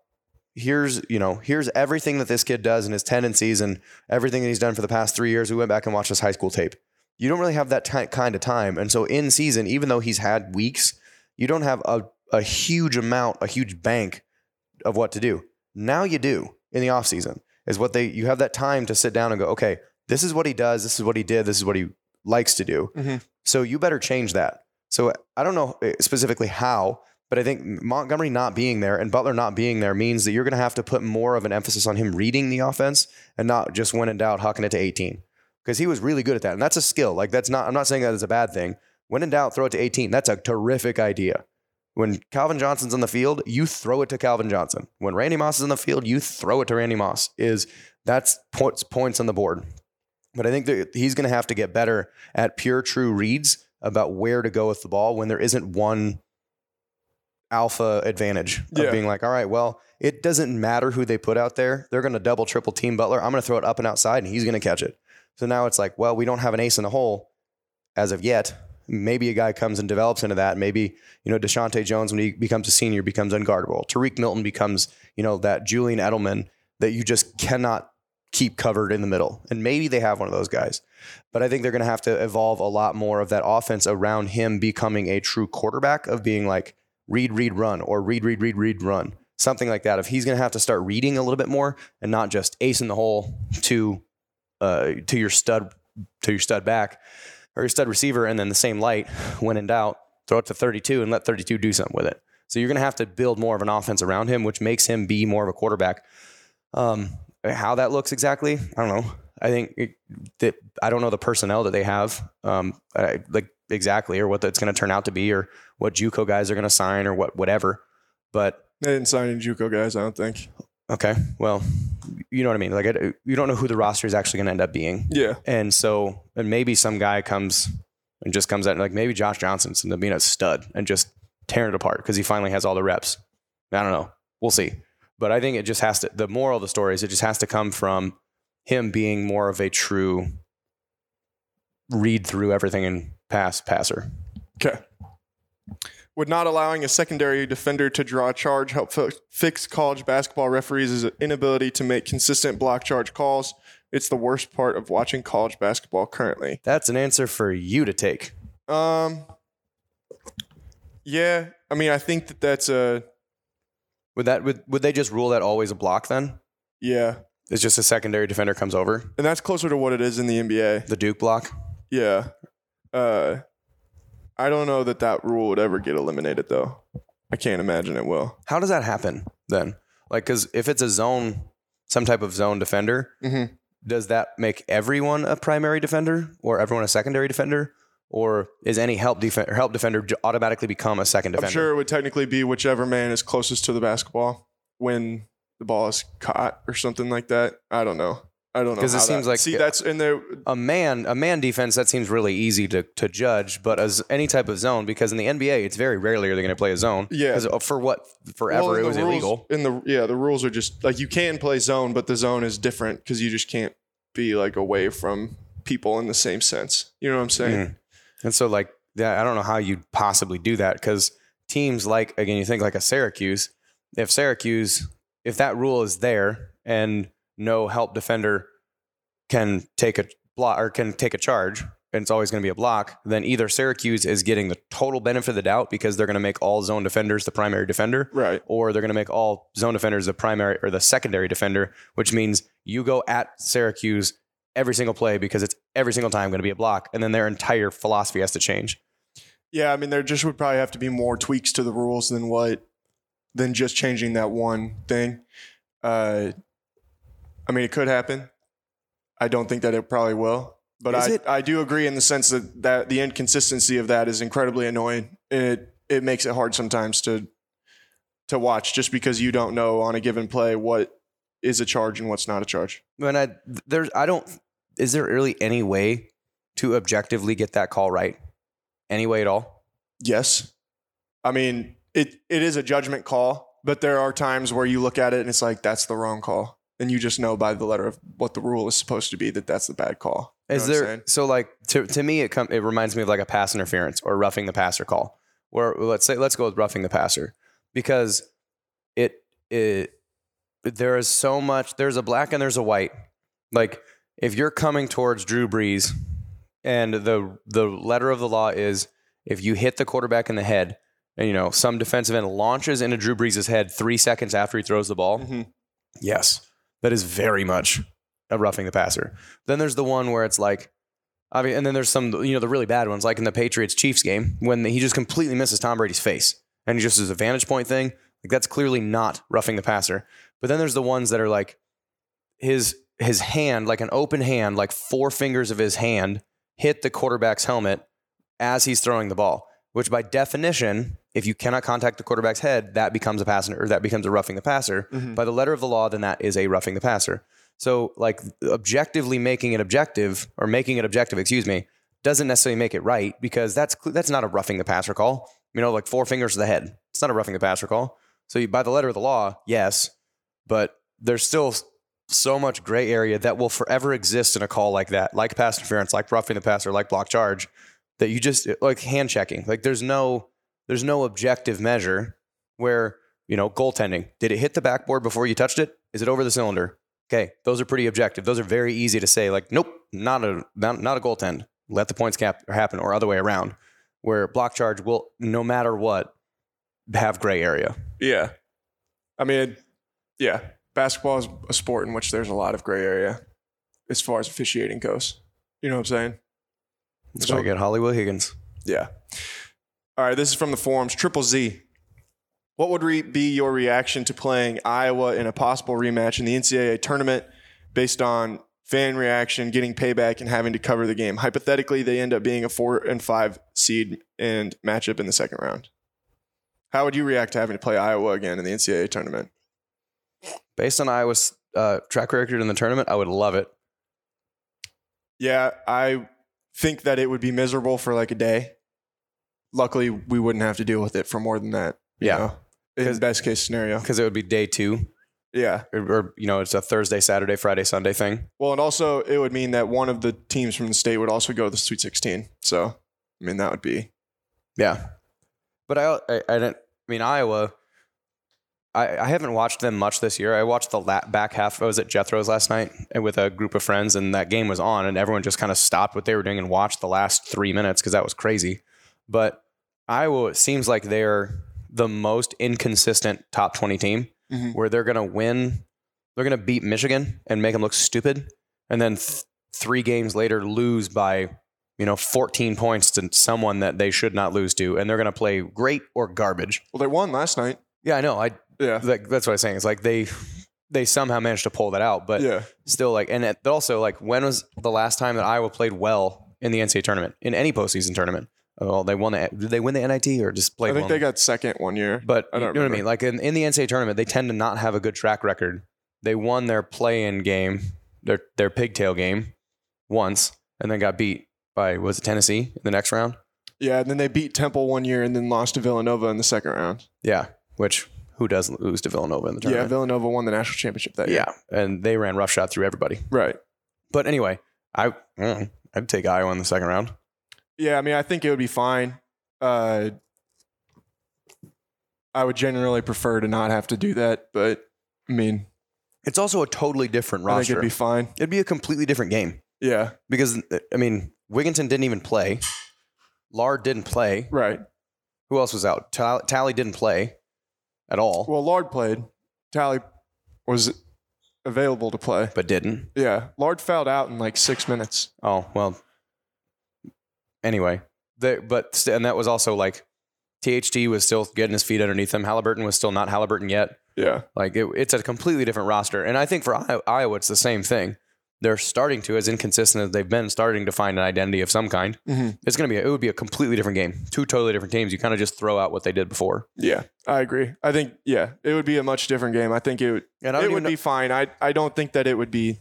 here's you know here's everything that this kid does and his tendencies and everything that he's done for the past three years. We went back and watched his high school tape. You don't really have that ti- kind of time. And so in season, even though he's had weeks, you don't have a, a huge amount, a huge bank of what to do. Now you do in the offseason is what they you have that time to sit down and go, okay, this is what he does, this is what he did, this is what he likes to do. Mhm. So you better change that. So I don't know eh, specifically how, but I think Montgomery not being there and Butler not being there means that you're going to have to put more of an emphasis on him reading the offense and not just when in doubt hucking it to 18 because he was really good at that. And that's a skill. Like that's not, I'm not saying that is a bad thing. When in doubt, throw it to 18. That's a terrific idea. When Calvin Johnson's on the field, you throw it to Calvin Johnson. When Randy Moss is on the field, you throw it to Randy Moss. Is that's points points on the board. But I think that he's going to have to get better at pure true reads about where to go with the ball when there isn't one alpha advantage of Yeah. being like, all right, well, it doesn't matter who they put out there. They're going to double, triple team Butler. I'm going to throw it up and outside, and he's going to catch it. So now it's like, well, we don't have an ace in the hole as of yet. Maybe a guy comes and develops into that. Maybe, you know, Deshaunte Jones, when he becomes a senior, becomes unguardable. Tarique Milton becomes, you know, that Julian Edelman that you just cannot keep covered in the middle. And maybe they have one of those guys. But I think they're going to have to evolve a lot more of that offense around him becoming a true quarterback of being like read, read, run, or read, read, read, read, run. Something like that. If he's going to have to start reading a little bit more and not just ace in the hole to uh, to your stud to your stud back or your stud receiver, and then the same light when in doubt, throw it to 32 and let 32 do something with it. So you're going to have to build more of an offense around him, which makes him be more of a quarterback. Um, how that looks exactly, I don't know. I think that I don't know the personnel that they have, um, I, like exactly, or what that's going to turn out to be, or what JUCO guys are going to sign, or what whatever. But They didn't sign any JUCO guys, I don't think. Okay, well, you know what I mean. Like I, you don't know who the roster is actually going to end up being. Yeah. And so, and maybe some guy comes and just comes out and like maybe Josh Johnson's end up being a stud and just tearing it apart because he finally has all the reps. I don't know. We'll see. But I think it just has to, the moral of the story is it just has to come from him being more of a true read through everything and pass passer. Okay. Would not allowing a secondary defender to draw a charge help fi- fix college basketball referees' inability to make consistent block charge calls? It's the worst part of watching college basketball currently. That's an answer for you to take. Um, yeah, I mean, I think that that's a Would that, would, would they just rule that always a block then? yeah, It's just a secondary defender comes over, and that's closer to what it is in the NBA. the Duke block. Yeah, uh, I don't know that that rule would ever get eliminated though. I can't imagine it will. How does that happen then? Like, because if it's a zone, some type of zone defender, Mhm. does that make everyone a primary defender or everyone a secondary defender? Or is any help defender help defender automatically become a second defender? I'm sure it would technically be whichever man is closest to the basketball when the ball is caught or something like that. I don't know. I don't know 'Cause it seems that- like- see that's in there. A man, a man defense that seems really easy to, to judge, but as any type of zone, because in the NBA, it's very rarely are they going to play a zone. Yeah. For what forever well, it was rules- illegal. In the yeah, the rules are just like you can play zone, but the zone is different because you just can't be like away from people in the same sense. You know what I'm saying? Mhm. And so, like, yeah, I don't know how you'd possibly do that because teams like, again, you think like a Syracuse, if Syracuse, if that rule is there and no help defender can take a block or can take a charge and it's always going to be a block, then either Syracuse is getting the total benefit of the doubt because they're going to make all zone defenders the primary defender, Right. or they're going to make all zone defenders the primary or the secondary defender, which means you go at Syracuse every single play because it's every single time going to be a block, and then their entire philosophy has to change. Yeah, I mean, there just would probably have to be more tweaks to the rules than what than just changing that one thing. Uh, I mean, it could happen. I don't think that it probably will, but Is I it? I do agree in the sense that that the inconsistency of that is incredibly annoying, and it it makes it hard sometimes to to watch just because you don't know on a given play what is a charge and what's not a charge. When I there's I don't is there really any way to objectively get that call right? Any way at all? Yes. I mean, it it is a judgment call, but there are times where you look at it and it's like that's the wrong call. And you just know by the letter of what the rule is supposed to be that that's the bad call. You Is know what I'm there so like to to me it come it reminds me of like a pass interference or roughing the passer call. Where let's say let's go with roughing the passer because it it there is so much there's a black and there's a white. Like if you're coming towards Drew Brees and the the letter of the law is if you hit the quarterback in the head, and you know some defensive end launches into Drew Brees' head three seconds after he throws the ball. Mhm. Yes, that is very much a roughing the passer. Then there's the one where it's like, I mean, and then there's some you know the really bad ones like in the Patriots Chiefs game when he just completely misses Tom Brady's face and he just does a vantage point thing. Like that's clearly not roughing the passer. But then there's the ones that are like his his hand, like an open hand, like four fingers of his hand hit the quarterback's helmet as he's throwing the ball. Which by definition, if you cannot contact the quarterback's head, that becomes a passer or that becomes a roughing the passer. Mhm. By the letter of the law, then that is a roughing the passer. So like objectively making it objective or making it objective, excuse me, doesn't necessarily make it right because that's that's not a roughing the passer call. You know, like four fingers to the head. It's not a roughing the passer call. So you, by the letter of the law, yes, but there's still so much gray area that will forever exist in a call like that, like pass interference, like roughing the passer, like block charge, that you just like hand checking. Like there's no there's no objective measure where you know goaltending. Did it hit the backboard before you touched it? Is it over the cylinder? Okay, those are pretty objective. Those are very easy to say. Like, nope, not a not, not a goaltend. Let the points cap happen, or other way around, where block charge will, no matter what, have gray area. Yeah. I mean, yeah. Basketball is a sport in which there's a lot of gray area as far as officiating goes. You know what I'm saying? That's why I get Hollywood Higgins. Yeah. All right. This is from the forums. Triple Z. What would re- be your reaction to playing Iowa in a possible rematch in the NCAA tournament based on fan reaction, getting payback, and having to cover the game? Hypothetically, they end up being a four and five seed and matchup in the second round. How would you react to having to play Iowa again in the NCAA tournament? Based on Iowa's uh, track record in the tournament, I would love it. Yeah, I think that it would be miserable for like a day. Luckily, we wouldn't have to deal with it for more than that. you Yeah. know, in the best case scenario. because it would be day two, Yeah. or, or, you know, it's a Thursday, Saturday, Friday, Sunday thing. Well, and also it would mean that one of the teams from the state would also go to the Sweet 16. So, I mean, that would be Yeah, but I, I, I didn't. I mean, Iowa. I, I haven't watched them much this year. I watched the la- back half. I was at Jethro's last night and with a group of friends, and that game was on, and everyone just kind of stopped what they were doing and watched the last three minutes because that was crazy. But Iowa it seems like they're the most inconsistent top twenty team, Mhm. where they're going to win. They're going to beat Michigan and make them look stupid, and then th- three games later lose by you know 14 points to someone that they should not lose to, and they're going to play great or garbage. well. They won last night. Yeah, I know. I Yeah. that's what I was saying. It's like they they somehow managed to pull that out, but yeah. still like and it, also like when was the last time that Iowa played well in the NCAA tournament in any postseason tournament? Oh, they won the did they win the NIT or just play I think well? they got second one year. But I you know don't what I mean? Like in, in the NCAA tournament, they tend to not have a good track record. They won their play-in game, their their pigtail game, once, and then got beat by was it Tennessee in the next round? Yeah. And then they beat Temple one year and then lost to Villanova in the second round. Yeah, which who doesn't lose to Villanova in the tournament? Yeah. Villanova won the national championship that year. Yeah, and they ran roughshod through everybody. Right. But anyway, I mm, I'd take Iowa in the second round. Yeah. I mean, I think it would be fine. Uh, I would generally prefer to not have to do that, but I mean, It's also a totally different I think roster. it'd be fine. it'd be a completely different game Yeah. because I mean Wigginton didn't even play. Lard didn't play. Right. Who else was out? Tal- Talley didn't play at all, Well, Lard played. Talley was available to play. but didn't. Yeah. Lard fouled out in like six minutes. Oh well. Anyway, but st- and that was also like THT was still getting his feet underneath him. Haliburton was still not Haliburton yet. Yeah. Like it, it's a completely different roster, and I think for I- Iowa, it's the same thing. They're starting to, as inconsistent as they've been, starting to find an identity of some kind. Mhm. It's gonna be, a, it would be a completely different game. Two totally different teams. You kind of just throw out what they did before. Yeah. I agree. I think, yeah, it would be a much different game. I think it would, And I it would even be fine. I, I don't think that it would be,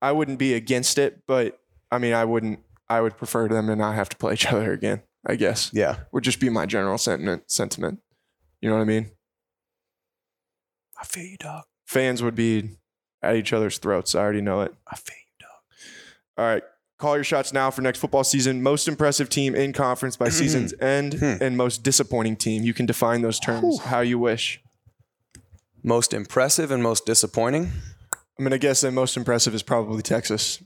I wouldn't be against it, but I mean, I wouldn't, I would prefer them to not have to play each other again, I guess. yeah. Would just be my general sentiment. Sentiment. You know what I mean? I feel you, dog. Fans would be at each other's throats. I already know it. I feel you, dog. All right. Call your shots now for next football season. Most impressive team in conference by season's end Hmm. and most disappointing team. You can define those terms how you wish. Most impressive and most disappointing. I'm going to guess that most impressive is probably Texas,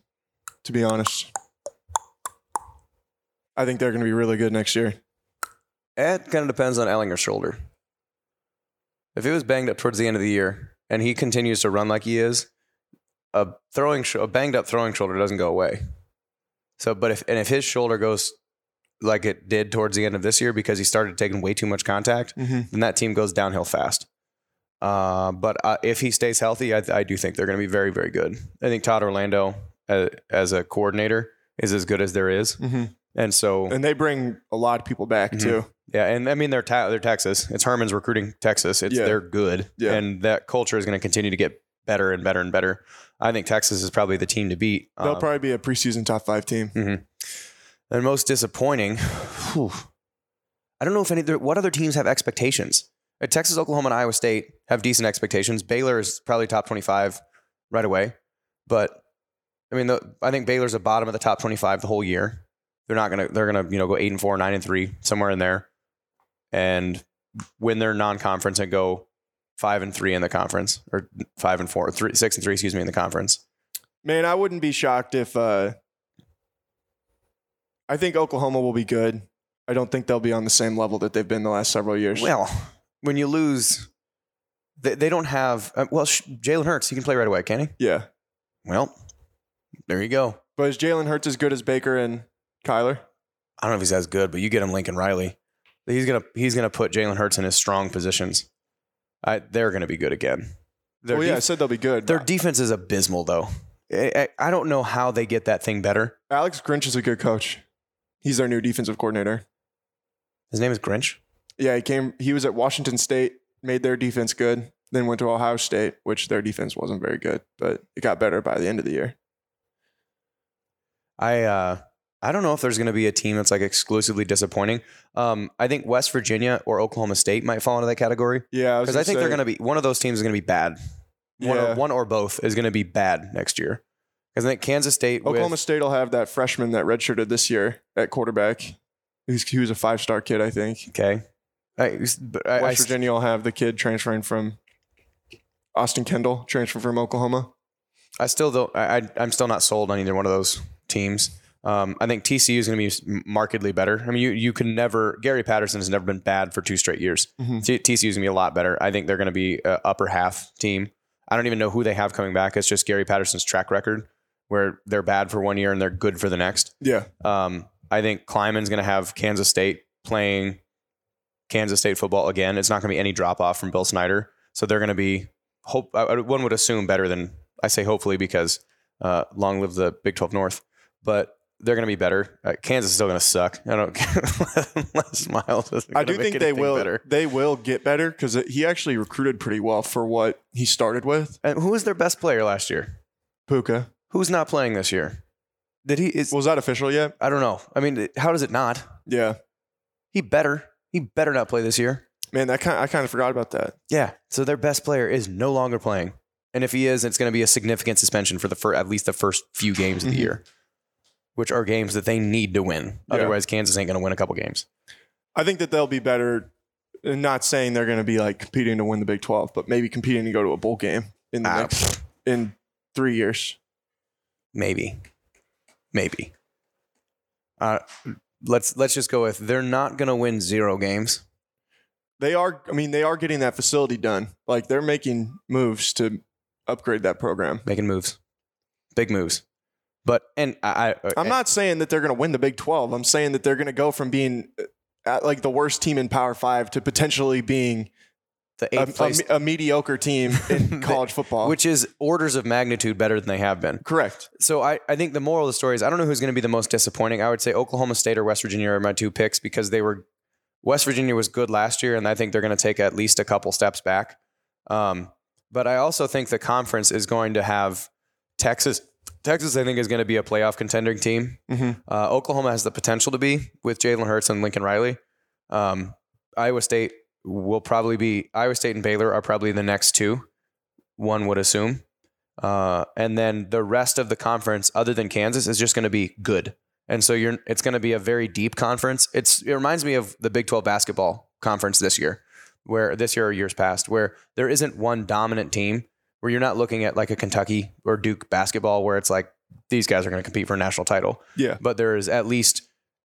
to be honest. I think they're going to be really good next year. It kind of depends on Ehlinger's shoulder. If he was banged up towards the end of the year and he continues to run like he is, a throwing a banged up throwing shoulder doesn't go away. So, but if and if his shoulder goes like it did towards the end of this year because he started taking way too much contact, Mm-hmm. then that team goes downhill fast. Uh, but uh, if he stays healthy, I, I do think they're going to be very, very good. I think Todd Orlando uh, as a coordinator is as good as there is, Mm-hmm. And so And they bring a lot of people back Mhm. too. yeah, and I mean they're ta- they're Texas. It's Herman's recruiting Texas. It's Yeah. they're good, Yeah. and that culture is going to continue to get better and better and better. I think Texas is probably the team to beat. They'll Um, probably be a preseason top five team. and most disappointing. whew, I don't know if any. What other teams have expectations? Uh, Texas, Oklahoma, and Iowa State have decent expectations. Baylor is probably top twenty-five right away, but I mean, the, I think Baylor's the bottom of the top twenty-five the whole year. They're not gonna. They're gonna you know go eight and four, nine and three, somewhere in there, and win their non-conference and go five and three in the conference, or five and four, three, six and three, excuse me, in the conference. Man, I wouldn't be shocked if. Uh, I think Oklahoma will be good. I don't think they'll be on the same level that they've been the last several years. Well, when you lose, they, they don't have. Uh, well, sh- Jalen Hurts, he can play right away, can he? yeah, Well, there you go. but is Jalen Hurts as good as Baker and Kyler? I don't know if he's as good, but you get him Lincoln Riley. He's gonna he's gonna put Jalen Hurts in his strong positions. I, they're gonna be good again. Their, well, yeah, I said they'll be good. their defense is abysmal, though. I, I, I don't know how they get that thing better. Alex Grinch is a good coach. He's their new defensive coordinator. His name is Grinch. Yeah, he came. He was at Washington State, made their defense good. Then went to Ohio State, which their defense wasn't very good, but it got better by the end of the year. I uh, I don't know if there's going to be a team that's like exclusively disappointing. Um, I think West Virginia or Oklahoma State might fall into that category. Yeah, because I think they're going to be one of those teams is going to be bad. One, Yeah. or, one or both is going to be bad next year. Because I think Kansas State, Oklahoma with, State will have that freshman that redshirted this year at quarterback. He's, he was a five star kid, I think. okay, I, but I, I, West Virginia will have the kid transferring from Austin Kendall, transfer from Oklahoma. I still don't. I, I, I'm still not sold on either one of those teams. Um, I think TCU is going to be markedly better. I mean, you you can never. Gary Patterson has never been bad for two straight years. Mhm. T- TCU is going to be a lot better. I think they're going to be a upper half team. I don't even know who they have coming back. It's just Gary Patterson's track record, where they're bad for one year and they're good for the next. Yeah, Um, I think Klieman's going to have Kansas State playing Kansas State football again. It's not going to be any drop off from Bill Snyder. So they're going to be hope. One would assume better than I say hopefully because uh, long live the Big Twelve North. But they're going to be better. Uh, Kansas is still going to suck. I don't care. Les Miles isn't I do think they will. Better. They will get better because he actually recruited pretty well for what he started with. And who was their best player last year? Pooka. Who's not playing this year? Did he? Is, Was that official yet? I don't know. I mean, how does it not? Yeah, He better. He better not play this year. man. That kind I kind of forgot about that. Yeah. So their best player is no longer playing. And if he is, it's going to be a significant suspension for the fir- at least the first few games of the Mhm. year, which are games that they need to win. Yeah. Otherwise, Kansas ain't going to win a couple games. I think that they'll be better. Not saying they're going to be like competing to win the Big Twelve, but maybe competing to go to a bowl game in the Ah, next in three years. Maybe, maybe. Uh, let's let's just go with they're not going to win zero games. They are. I mean, they are getting that facility done. Like they're making moves to upgrade that program. Making moves, big moves. But and I, I I'm not saying that they're going to win the Big 12. I'm saying that they're going to go from being uh, like the worst team in Power Five to potentially being the a, eighth place, a, a mediocre team in college football. which is orders of magnitude better than they have been. correct. So I, I think the moral of the story is I don't know who's going to be the most disappointing. I would say Oklahoma State or West Virginia are my two picks because they were West Virginia was good last year, and I think they're going to take at least a couple steps back. Um, but I also think the conference is going to have Texas. Texas, I think, is going to be a playoff contending team. Mhm. Uh, Oklahoma has the potential to be with Jalen Hurts and Lincoln Riley. Um, Iowa State will probably be Iowa State and Baylor are probably the next two. One would assume. Uh, and then the rest of the conference, other than Kansas, is just going to be good. And so you're, it's going to be a very deep conference. It's, it reminds me of the Big 12 basketball conference this year, where this year or years past, where there isn't one dominant team, where you're not looking at like a Kentucky or Duke basketball, where it's like these guys are going to compete for a national title. Yeah. But there is at least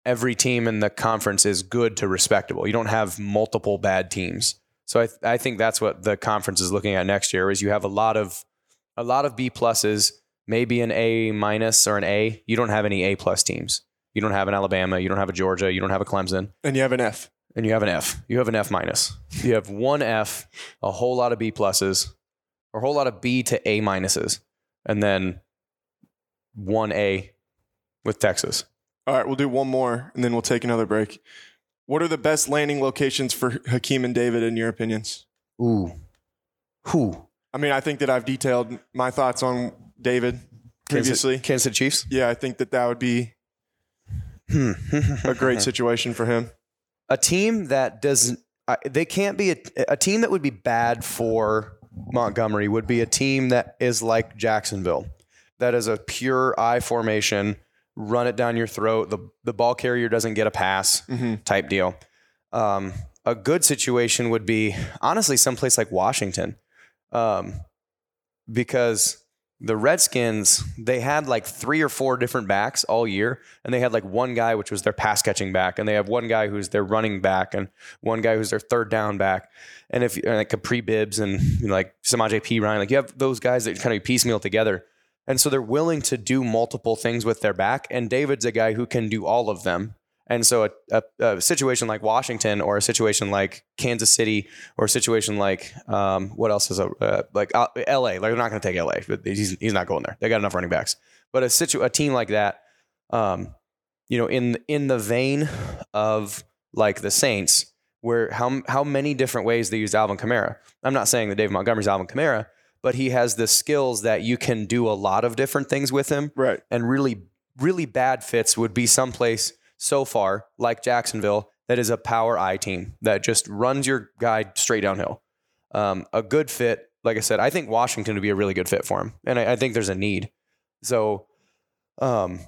every team in the conference is good to respectable. You don't have multiple bad teams. So I, I think that's what the conference is looking at next year is you have a lot of a lot of B pluses, maybe an A minus or an A. You don't have any A plus teams. You don't have an Alabama. You don't have a Georgia. You don't have a Clemson. And you have an F. And you have an F. You have an F minus. You have one F, a whole lot of B pluses, a whole lot of B to A minuses, and then one A with Texas. All right, we'll do one more and then we'll take another break. What are the best landing locations for Hakeem and David in your opinions? Ooh. Who? I mean, I think that I've detailed my thoughts on David previously. Kansas City Chiefs? Yeah, I think that that would be a great situation for him. A team that doesn't, uh, they can't be a, a team that would be bad for Montgomery would be a team that is like Jacksonville, that is a pure I formation, run it down your throat. The, the ball carrier doesn't get a pass type deal. Um, a good situation would be honestly someplace like Washington, um, because the Redskins they had like three or four different backs all year, and they had like one guy which was their pass catching back, and they have one guy who's their running back, and one guy who's their third down back, and if and like Kapri Bibbs and you know, like Samaje Perine, like you have those guys that kind of piecemeal together. And so they're willing to do multiple things with their back. And David's a guy who can do all of them. And so a, a, a situation like Washington or a situation like Kansas City or a situation like um, what else is a uh, like uh, LA, like they're not going to take LA, but he's, he's not going there. They got enough running backs. But a situ a team like that, um, you know, in in the vein of like the Saints, where how how many different ways they used Alvin Kamara. I'm not saying that Dave Montgomery's Alvin Kamara, but he has the skills that you can do a lot of different things with him. Right. And really, really bad fits would be someplace so far like Jacksonville that is a power I team that just runs your guy straight downhill. Um, a good fit, like I said, I think Washington would be a really good fit for him, and I, I think there's a need. So, um,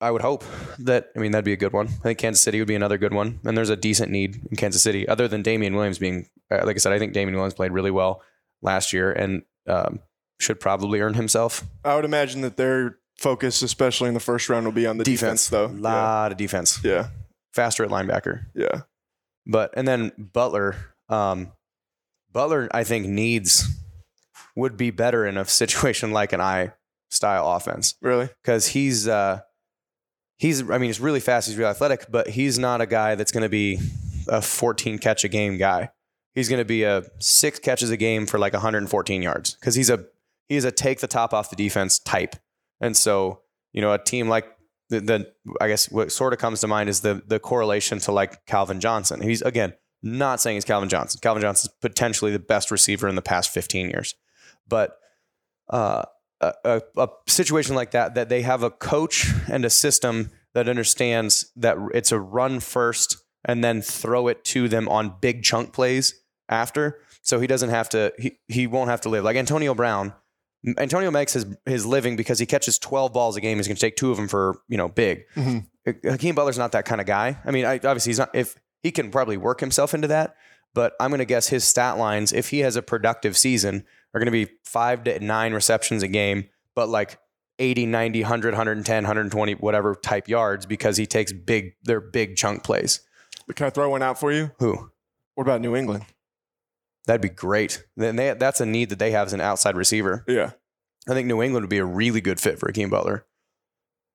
I would hope that I mean that'd be a good one. I think Kansas City would be another good one, and there's a decent need in Kansas City. Other than Damien Williams being, uh, like I said, I think Damien Williams played really well last year and um, should probably earn himself I would imagine that their focus, especially in the first round, will be on the defense, though. A lot of defense, Yeah. faster at linebacker. Yeah. yeah. But and then Butler, um, Butler, I think needs would be better in a situation like an I style offense Really? because he's uh, he's I mean he's really fast, he's really athletic, but he's not a guy that's going to be a 14 catch a game guy. He's going to be a six catches a game for like 114 yards because he's a he's a take the top off the defense type. And so you know a team like the, the I guess what sort of comes to mind is the the correlation to like Calvin Johnson. He's again not saying he's Calvin Johnson. Calvin Johnson's potentially the best receiver in the past 15 years, but uh, a, a, a situation like that that they have a coach and a system that understands that it's a run first and then throw it to them on big chunk plays after. So he doesn't have to. He he won't have to live like Antonio Brown. Antonio makes his his living because he catches 12 balls a game. He's going to take two of them for you know big. Mm-hmm. Hakeem Butler's not that kind of guy. I mean, I, obviously he's not. If he can probably work himself into that, but I'm going to guess his stat lines, if he has a productive season, are going to be five to nine receptions a game, but like 80, 90, 100, 110, 120, whatever type yards because he takes big, they're big chunk plays. Can I throw one out for you? Who? What about New England? That'd be great. Then they, that's a need that they have as an outside receiver. Yeah. I think New England would be a really good fit for Hakeem Butler.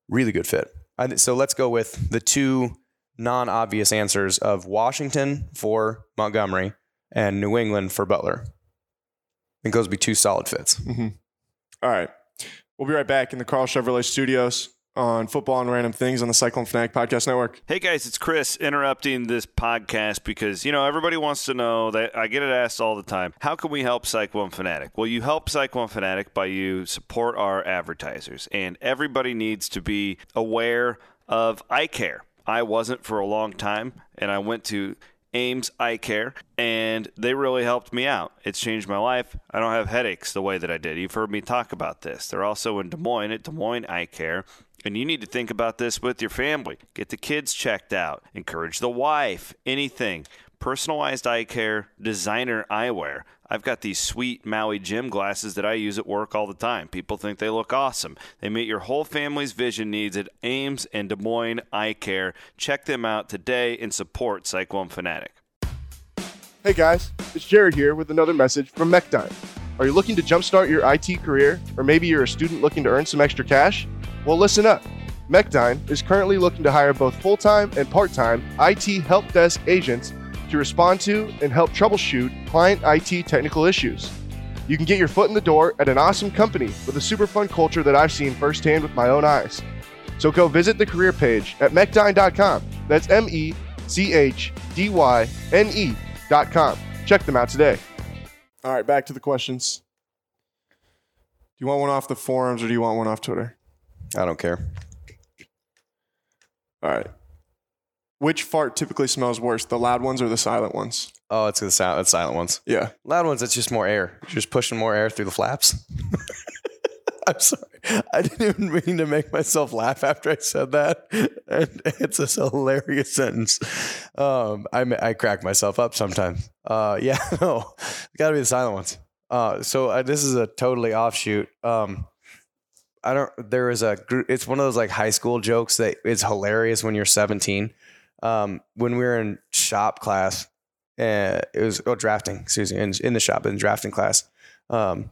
Really good fit. I th- so let's go with the two non obvious answers of Washington for Montgomery and New England for Butler. I think those would be two solid fits. Mm-hmm. All right. We'll be right back in the Karl Chevrolet studios on football and random things on the Cyclone Fanatic Podcast Network. Hey guys, it's Chris interrupting this podcast because you know everybody wants to know that I get it asked all the time. How can we help Cyclone Fanatic? Well, you help Cyclone Fanatic by you support our advertisers, and everybody needs to be aware of eye care. I wasn't for a long time, and I went to Ames Eye Care, and they really helped me out. It's changed my life. I don't have headaches the way that I did. You've heard me talk about this. They're also in Des Moines at Des Moines Eye Care. And you need to think about this with your family. Get the kids checked out. Encourage the wife. Anything. Personalized eye care, designer eyewear. I've got these sweet Maui Jim glasses that I use at work all the time. People think they look awesome. They meet your whole family's vision needs at Ames and Des Moines Eye Care. Check them out today and support Cyclone Fanatic. Hey guys, it's Jared here with another message from Mechdyne. Are you looking to jumpstart your IT career, or maybe you're a student looking to earn some extra cash? Well, listen up. Mechdyne is currently looking to hire both full time and part time IT help desk agents to respond to and help troubleshoot client IT technical issues. You can get your foot in the door at an awesome company with a super fun culture that I've seen firsthand with my own eyes. So go visit the career page at mechdyne.com. That's M E C H D Y N E.com. Check them out today. All right, back to the questions. Do you want one off the forums or do you want one off Twitter? I don't care. All right. Which fart typically smells worse, the loud ones or the silent ones? Oh, it's the sound. It's silent ones. Yeah. Loud ones. It's just more air. You're just pushing more air through the flaps. I'm sorry. I didn't even mean to make myself laugh after I said that. And it's a hilarious sentence. Um, I I crack myself up sometimes. Uh, yeah, no, got to be the silent ones. Uh, so uh, this is a totally offshoot. Um, I don't. There is a. It's one of those like high school jokes that is hilarious when you're 17. Um, when we were in shop class, uh, it was oh drafting. Excuse me, in, in the shop in drafting class. Um,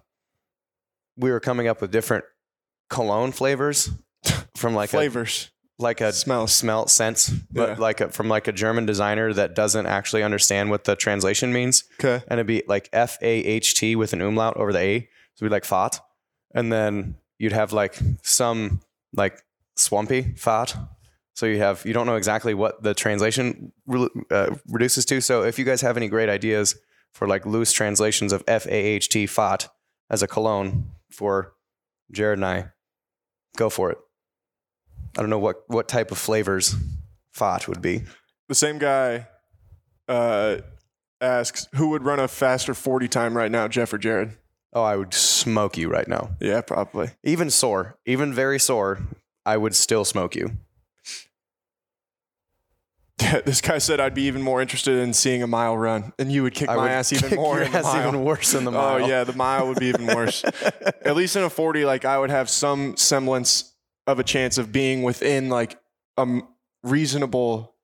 we were coming up with different cologne flavors from like a Flavors. like a Smells. smell sense, but Yeah. like a, from like a German designer that doesn't actually understand what the translation means, Okay. and it'd be like F A H T with an umlaut over the A, so be like fat, and then you'd have like some like swampy fat. So you have you don't know exactly what the translation uh, reduces to. So if you guys have any great ideas for like loose translations of F A H T fat as a cologne for Jared and I, go for it. I don't know what what type of flavors fat would be. The same guy uh, asks who would run a faster 40 time right now, Jeff or Jared? Oh, I would smoke you right now. Yeah, probably. Even sore, even very sore, I would still smoke you. this guy said I'd be even more interested in seeing a mile run, and you would kick I my would ass even kick more your ass even worse in the mile. Oh yeah, the mile would be even worse. At least in a 40, like I would have some semblance of a chance of being within like a reasonable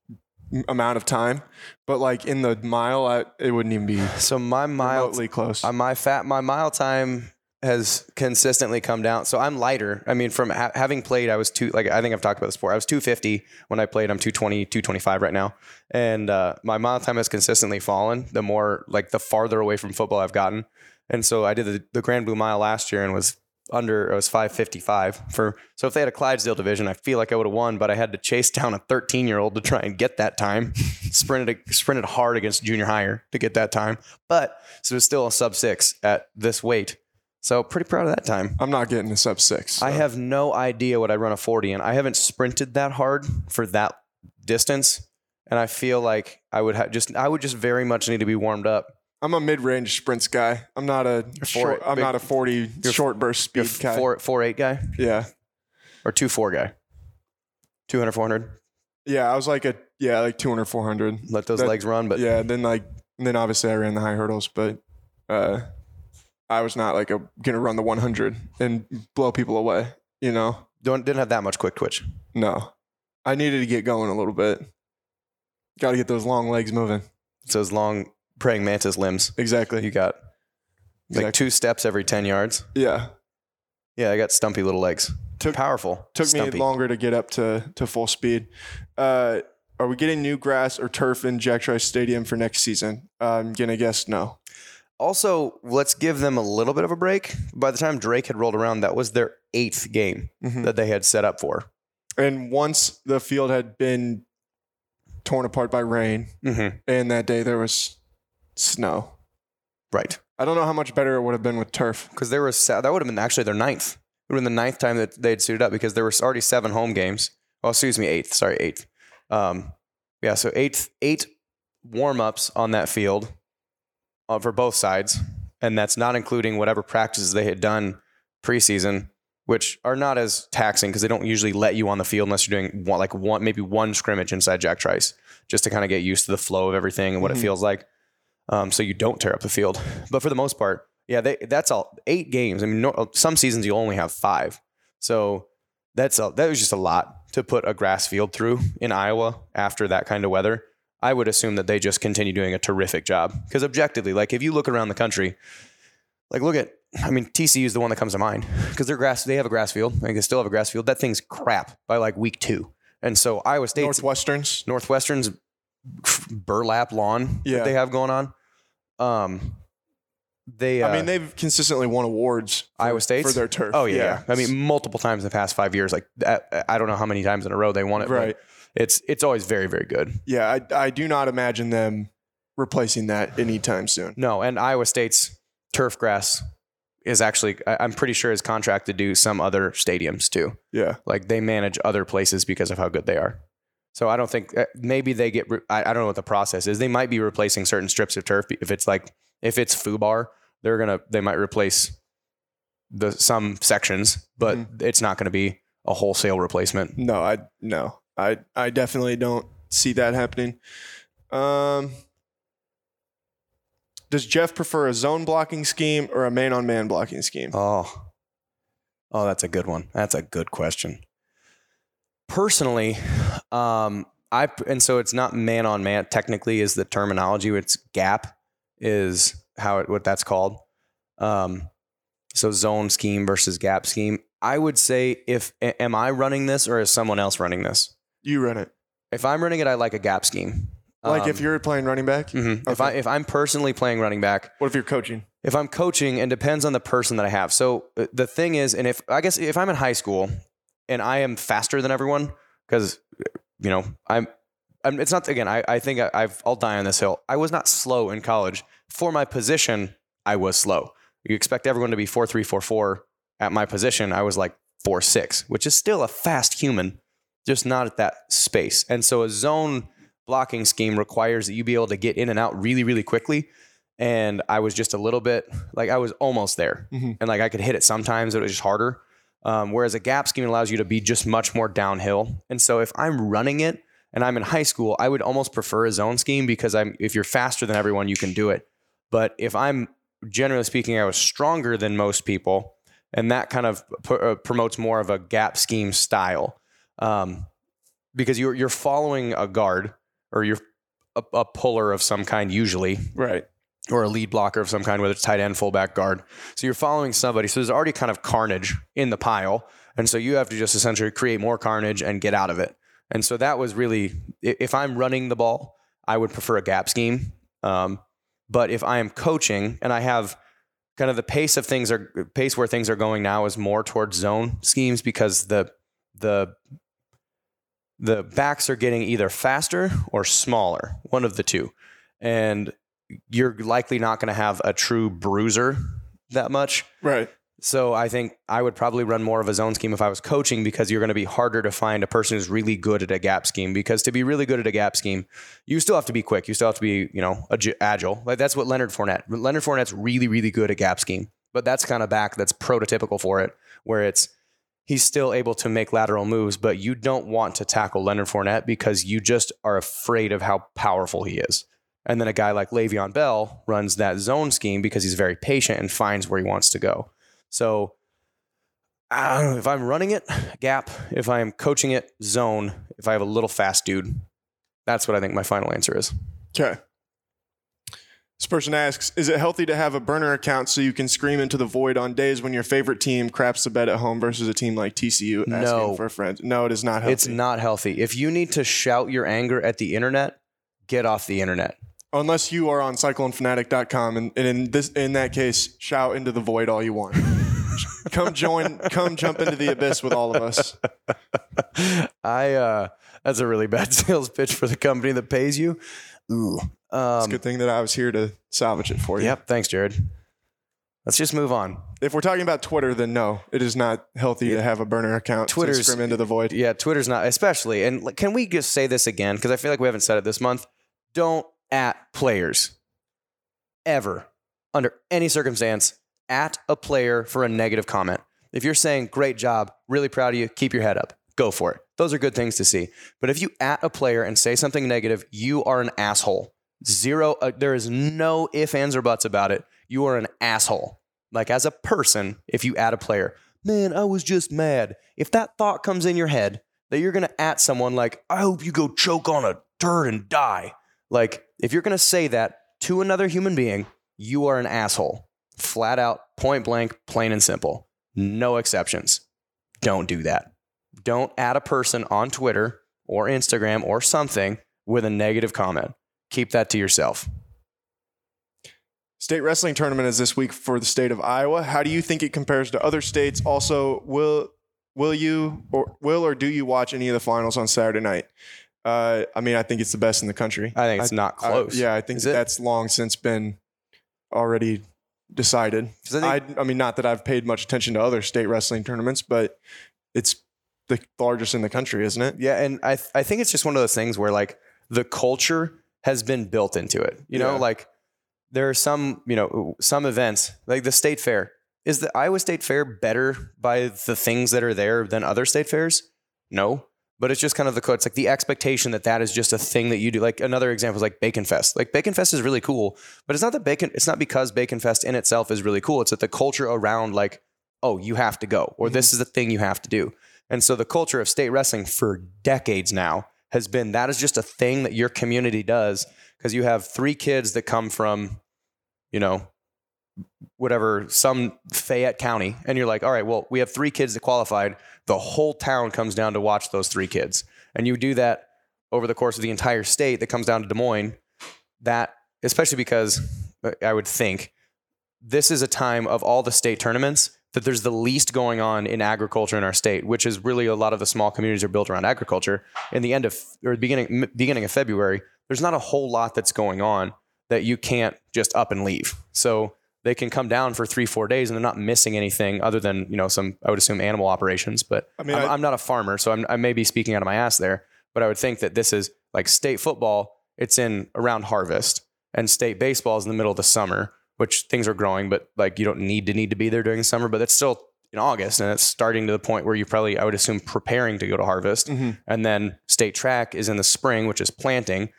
amount of time, but like in the mile, I, it wouldn't even be So my mile, remotely close. uh, my fat, my mile time has consistently come down. So I'm lighter. I mean, from ha- having played, I was two. Like I think I've talked about this before. I was 250 when I played. I'm 220, 225 right now, and uh, my mile time has consistently fallen. The more like the farther away from football I've gotten, and so I did the, the Grand Blue Mile last year and was under. I was 555 for. So if they had a Clydesdale division, I feel like I would have won, but I had to chase down a 13 year old to try and get that time. sprinted sprinted hard against junior higher to get that time, but so it was still a sub six at this weight. So pretty proud of that time. I'm not getting a sub six. I have no idea what I run a 40 in. I haven't sprinted that hard for that distance. And I feel like I would have just I would just very much need to be warmed up. I'm a mid-range sprints guy. I'm not a short. four- I'm big- not a 40 short burst You're speed guy. four four eight guy Yeah, or two four guy. 200 400. yeah. I was like a yeah, like 200, 400. Let those That- legs run, but yeah, then like and then obviously I ran the high hurdles, but uh, I was not like a gonna run the 100 and blow people away. You know, don't didn't have that much quick twitch. no. I needed to get going a little bit. Got to get those long legs moving. It's those long praying mantis limbs. Exactly. You got like two steps every 10 yards. yeah. Yeah, I got stumpy little legs. Took- Powerful. Took stumpy. me longer to get up to to full speed. Uh, are we getting new grass or turf in Jack Trice Stadium for next season? I'm gonna guess no. Also, let's give them a little bit of a break. By the time Drake had rolled around, that was their eighth game Mhm. that they had set up for. And once the field had been torn apart by rain, Mm-hmm. and that day there was snow. Right. I don't know how much better it would have been with turf. Because there was that would have been actually their ninth. It would have been the ninth time that they'd suited up because there were already seven home games. Oh, excuse me, eighth. Sorry, eighth. Um, yeah, so eighth, eight warm ups on that field uh, for both sides, and that's not including whatever practices they had done preseason, which are not as taxing because they don't usually let you on the field unless you're doing one, like one, maybe one scrimmage inside Jack Trice, just to kind of get used to the flow of everything and what Mhm. it feels like. Um, so you don't tear up the field. But for the most part, yeah, they, that's all eight games. I mean, no, some seasons you'll only have five. So that's a, that was just a lot to put a grass field through in Iowa after that kind of weather. I would assume that they just continue doing a terrific job because objectively, like if you look around the country, like look at, I mean, TCU is the one that comes to mind because they're grass. They have a grass field. Like they still have a grass field. That thing's crap by like week two. And so Iowa State, Northwesterns. Northwestern's burlap lawn Yeah. that they have going on. Um, they, uh, I mean, they've consistently won awards. For, Iowa State for their turf. Oh yeah, yeah. I mean, multiple times in the past five years. Like I, I don't know how many times in a row they won it. but right. It's it's always very very good. Yeah, I, I do not imagine them replacing that anytime soon. No, and Iowa State's turf grass is actually I'm pretty sure is contracted to do some other stadiums too. Yeah, Like they manage other places because of how good they are. So I don't think uh, maybe they get. I, I don't know what the process is. They might be replacing certain strips of turf if it's like if it's Fubar, they're gonna they might replace the some sections, but Mm-hmm. it's not going to be a wholesale replacement. no, I no, I I definitely don't see that happening. Um, does Jeff prefer a zone blocking scheme or a man on man blocking scheme? Oh, oh, that's a good one. That's a good question. Personally, um, I and so it's not man on man. Technically, is the terminology. It's gap is how it what that's called. Um, so zone scheme versus gap scheme. I would say if am I running this or is someone else running this? You run it. If I'm running it, I like a gap scheme. Like Um, if you're playing running back. mhm. if I if I'm personally playing running back, What if you're coaching? if I'm coaching and depends on the person that I have. So uh, the thing is, and if I guess if I'm in high school and I am faster than everyone, because you know I'm, I'm it's not again. I, I think I, I've I'll die on this hill. I was not slow in college for my position. I was slow. You expect everyone to be four three four four at my position. I was like four six, which is still a fast human, just not at that space. And so a zone blocking scheme requires that you be able to get in and out really really quickly and I was just a little bit like I was almost there, Mhm. and like I could hit it sometimes. It was just harder. Um, whereas a gap scheme allows you to be just much more downhill. And so if I'm running it and I'm in high school, I would almost prefer a zone scheme because I'm if you're faster than everyone, you can do it. But if I'm generally speaking, I was stronger than most people, and that kind of p- uh, promotes more of a gap scheme style um, because you're you're following a guard or you're a, a puller of some kind usually Right. or a lead blocker of some kind, whether it's tight end, fullback, guard. So you're following somebody. So there's already kind of carnage in the pile. And so you have to just essentially create more carnage and get out of it. And so that was really, if I'm running the ball, I would prefer a gap scheme. Um, but if I am coaching and I have kind of the pace of things are pace where things are going now is more towards zone schemes because the the the backs are getting either faster or smaller, one of the two. And you're likely not going to have a true bruiser that much. Right. So I think I would probably run more of a zone scheme if I was coaching because you're going to be harder to find a person who's really good at a gap scheme. Because to be really good at a gap scheme, you still have to be quick. You still have to be, you know, agi- agile. Like that's what Leonard Fournette. Leonard Fournette's really, really good at gap scheme, but that's kind of back that's prototypical for it, where it's he's still able to make lateral moves, but you don't want to tackle Leonard Fournette because you just are afraid of how powerful he is. And then a guy like Le'Veon Bell runs that zone scheme because he's very patient and finds where he wants to go. So I don't know if I'm running it, gap. If I am coaching it, zone. If I have a little fast dude, that's what I think my final answer is. Okay. This person asks, is it healthy to have a burner account so you can scream into the void on days when your favorite team craps the bed at home versus a team like TCU asking No. for a friend? No, it is not healthy. It's not healthy. If you need to shout your anger at the internet, get off the internet. Unless you are on cyclonefanatic.com and, and in this in that case, shout into the void all you want. come join come jump into the abyss with all of us. I uh that's a really bad sales pitch for the company that pays you. Ooh. It's Um, a good thing that I was here to salvage it for you. Yep. Thanks, Jared. Let's just move on. If we're talking about Twitter, then no, it is not healthy to have a burner account. Twitter's- to scream into the void. Yeah, Twitter's not, especially. And can we just say this again? Because I feel like we haven't said it this month. Don't at players ever, under any circumstance, at a player for a negative comment. If you're saying, great job, really proud of you, keep your head up, go for it. Those are good things to see. But if you at a player and say something negative, you are an asshole. Zero, uh, there is no if, ands, or buts about it. You are an asshole. Like as a person, if you add a player, man, I was just mad. If that thought comes in your head that you're going to at someone like, I hope you go choke on a turd and die. Like, if you're going to say that to another human being, you are an asshole. Flat out, point blank, plain and simple. No exceptions. Don't do that. Don't add a person on Twitter or Instagram or something with a negative comment. Keep that to yourself. State wrestling tournament is this week for the state of Iowa. How do you think it compares to other states? Also, will will you or will or do you watch any of the finals on Saturday night? Uh, I mean, I think it's the best in the country. I think it's not I- close. yeah, I think that's long since been already decided. I I, I, mean, not that I've paid much attention to other state wrestling tournaments, but it's the largest in the country, isn't it? Yeah, and I th- I think it's just one of those things where like the culture has been built into it. You know, Yeah. like there are some, you know, some events like the state fair. Is the Iowa State Fair better by the things that are there than other state fairs? No. But it's just kind of the code. it's like the expectation that that is just a thing that you do. Like another example is like Bacon Fest. Like Bacon Fest is really cool, but it's not that Bacon. It's not because Bacon Fest in itself is really cool. It's that the culture around like, oh, you have to go, or this mm-hmm. is the thing you have to do. And so the culture of state wrestling for decades now has been that is just a thing that your community does because you have three kids that come from, you know, whatever, some Fayette County. And you're like, all right, well, we have three kids that qualified. The whole town comes down to watch those three kids. And you do that over the course of the entire state that comes down to Des Moines. That, especially because uh, I would think this is a time of all the state tournaments that there's the least going on in agriculture in our state, which is really a lot of the small communities are built around agriculture. In the end of or beginning beginning of February, there's not a whole lot that's going on that you can't just up and leave. So they can come down for three four days and they're not missing anything other than you know some I would assume animal operations. But I mean, I'm, I- I'm not a farmer, so I'm, I may be speaking out of my ass there. But I would think that this is like state football. It's in around harvest, and state baseball is in the middle of the summer, which things are growing, but like you don't need to need to be there during the summer. But it's still in August, and it's starting to the point where you probably I would assume preparing to go to harvest. Mhm. And then state track is in the spring, which is planting.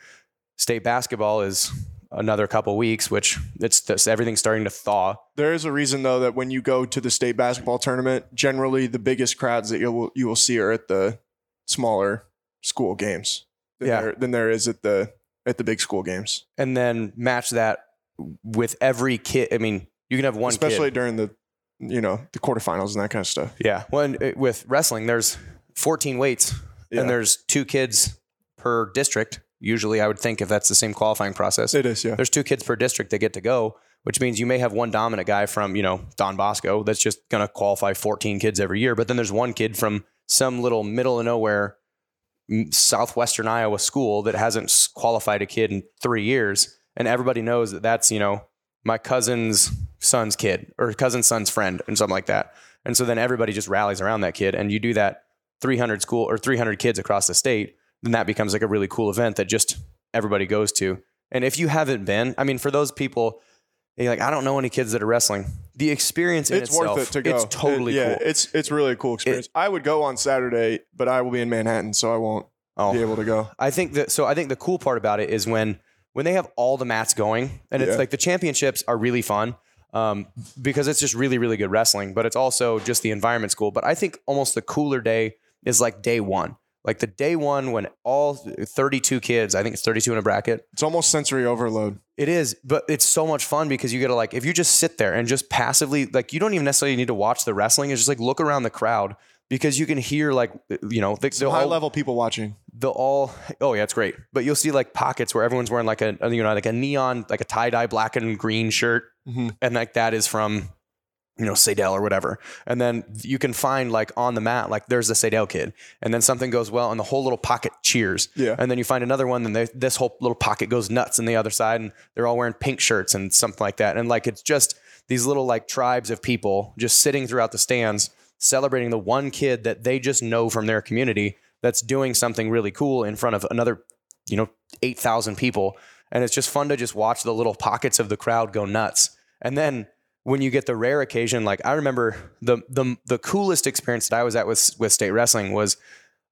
State basketball is another couple weeks, which it's just, everything's starting to thaw. There is a reason though that when you go to the state basketball tournament, generally the biggest crowds that you will you will see are at the smaller school games than, Yeah. there, than there is at the at the big school games, And then match that with every kid. I mean, you can have one kid. especially during the you know the quarterfinals and that kind of stuff. Yeah. Well, uh, with wrestling, there's 14 weights Yeah. and there's two kids per district. Usually, I would think if that's the same qualifying process, It is, yeah. there's two kids per district that get to go, which means you may have one dominant guy from, you know, Don Bosco that's just going to qualify 14 kids every year. But then there's one kid from some little middle of nowhere southwestern Iowa school that hasn't qualified a kid in three years. And everybody knows that that's, you know, my cousin's son's kid or cousin's son's friend and something like that. And so then everybody just rallies around that kid. And you do that 300 school or 300 kids across the state, then that becomes like a really cool event that just everybody goes to. And if you haven't been, I mean, for those people, you're like, I don't know any kids that are wrestling. The experience in It's itself, worth it to go. it's totally It- yeah, cool. It's it's really a cool experience. I would go on Saturday, but I will be in Manhattan, so I won't oh, be able to go. I think that so I think the cool part about it is when when they have all the mats going and it's Yeah. like the championships are really fun um, because it's just really really good wrestling, but it's also just the environment's cool. But I think almost the cooler day is like day one, like the day one when all 32 kids, I think it's 32 in a bracket. It's almost sensory overload. It is, but it's so much fun because you get to like if you just sit there and just passively like you don't even necessarily need to watch the wrestling. It's just like look around the crowd because you can hear like you know the, High all- level people watching. the all oh yeah it's great but you'll see like pockets where everyone's wearing like a you know like a neon like a tie-dye black and green shirt Mhm. and like that is from you know Sadell or whatever and then you can find like on the mat like there's the Sadell kid and then something goes well and the whole little pocket cheers Yeah. and then you find another one and they, this whole little pocket goes nuts on the other side and they're all wearing pink shirts and something like that and like it's just these little like tribes of people just sitting throughout the stands celebrating the one kid that they just know from their community that's doing something really cool in front of another you know 8000 people and it's just fun to just watch the little pockets of the crowd go nuts and then when you get the rare occasion, like I remember the the the coolest experience that I was at with with state wrestling was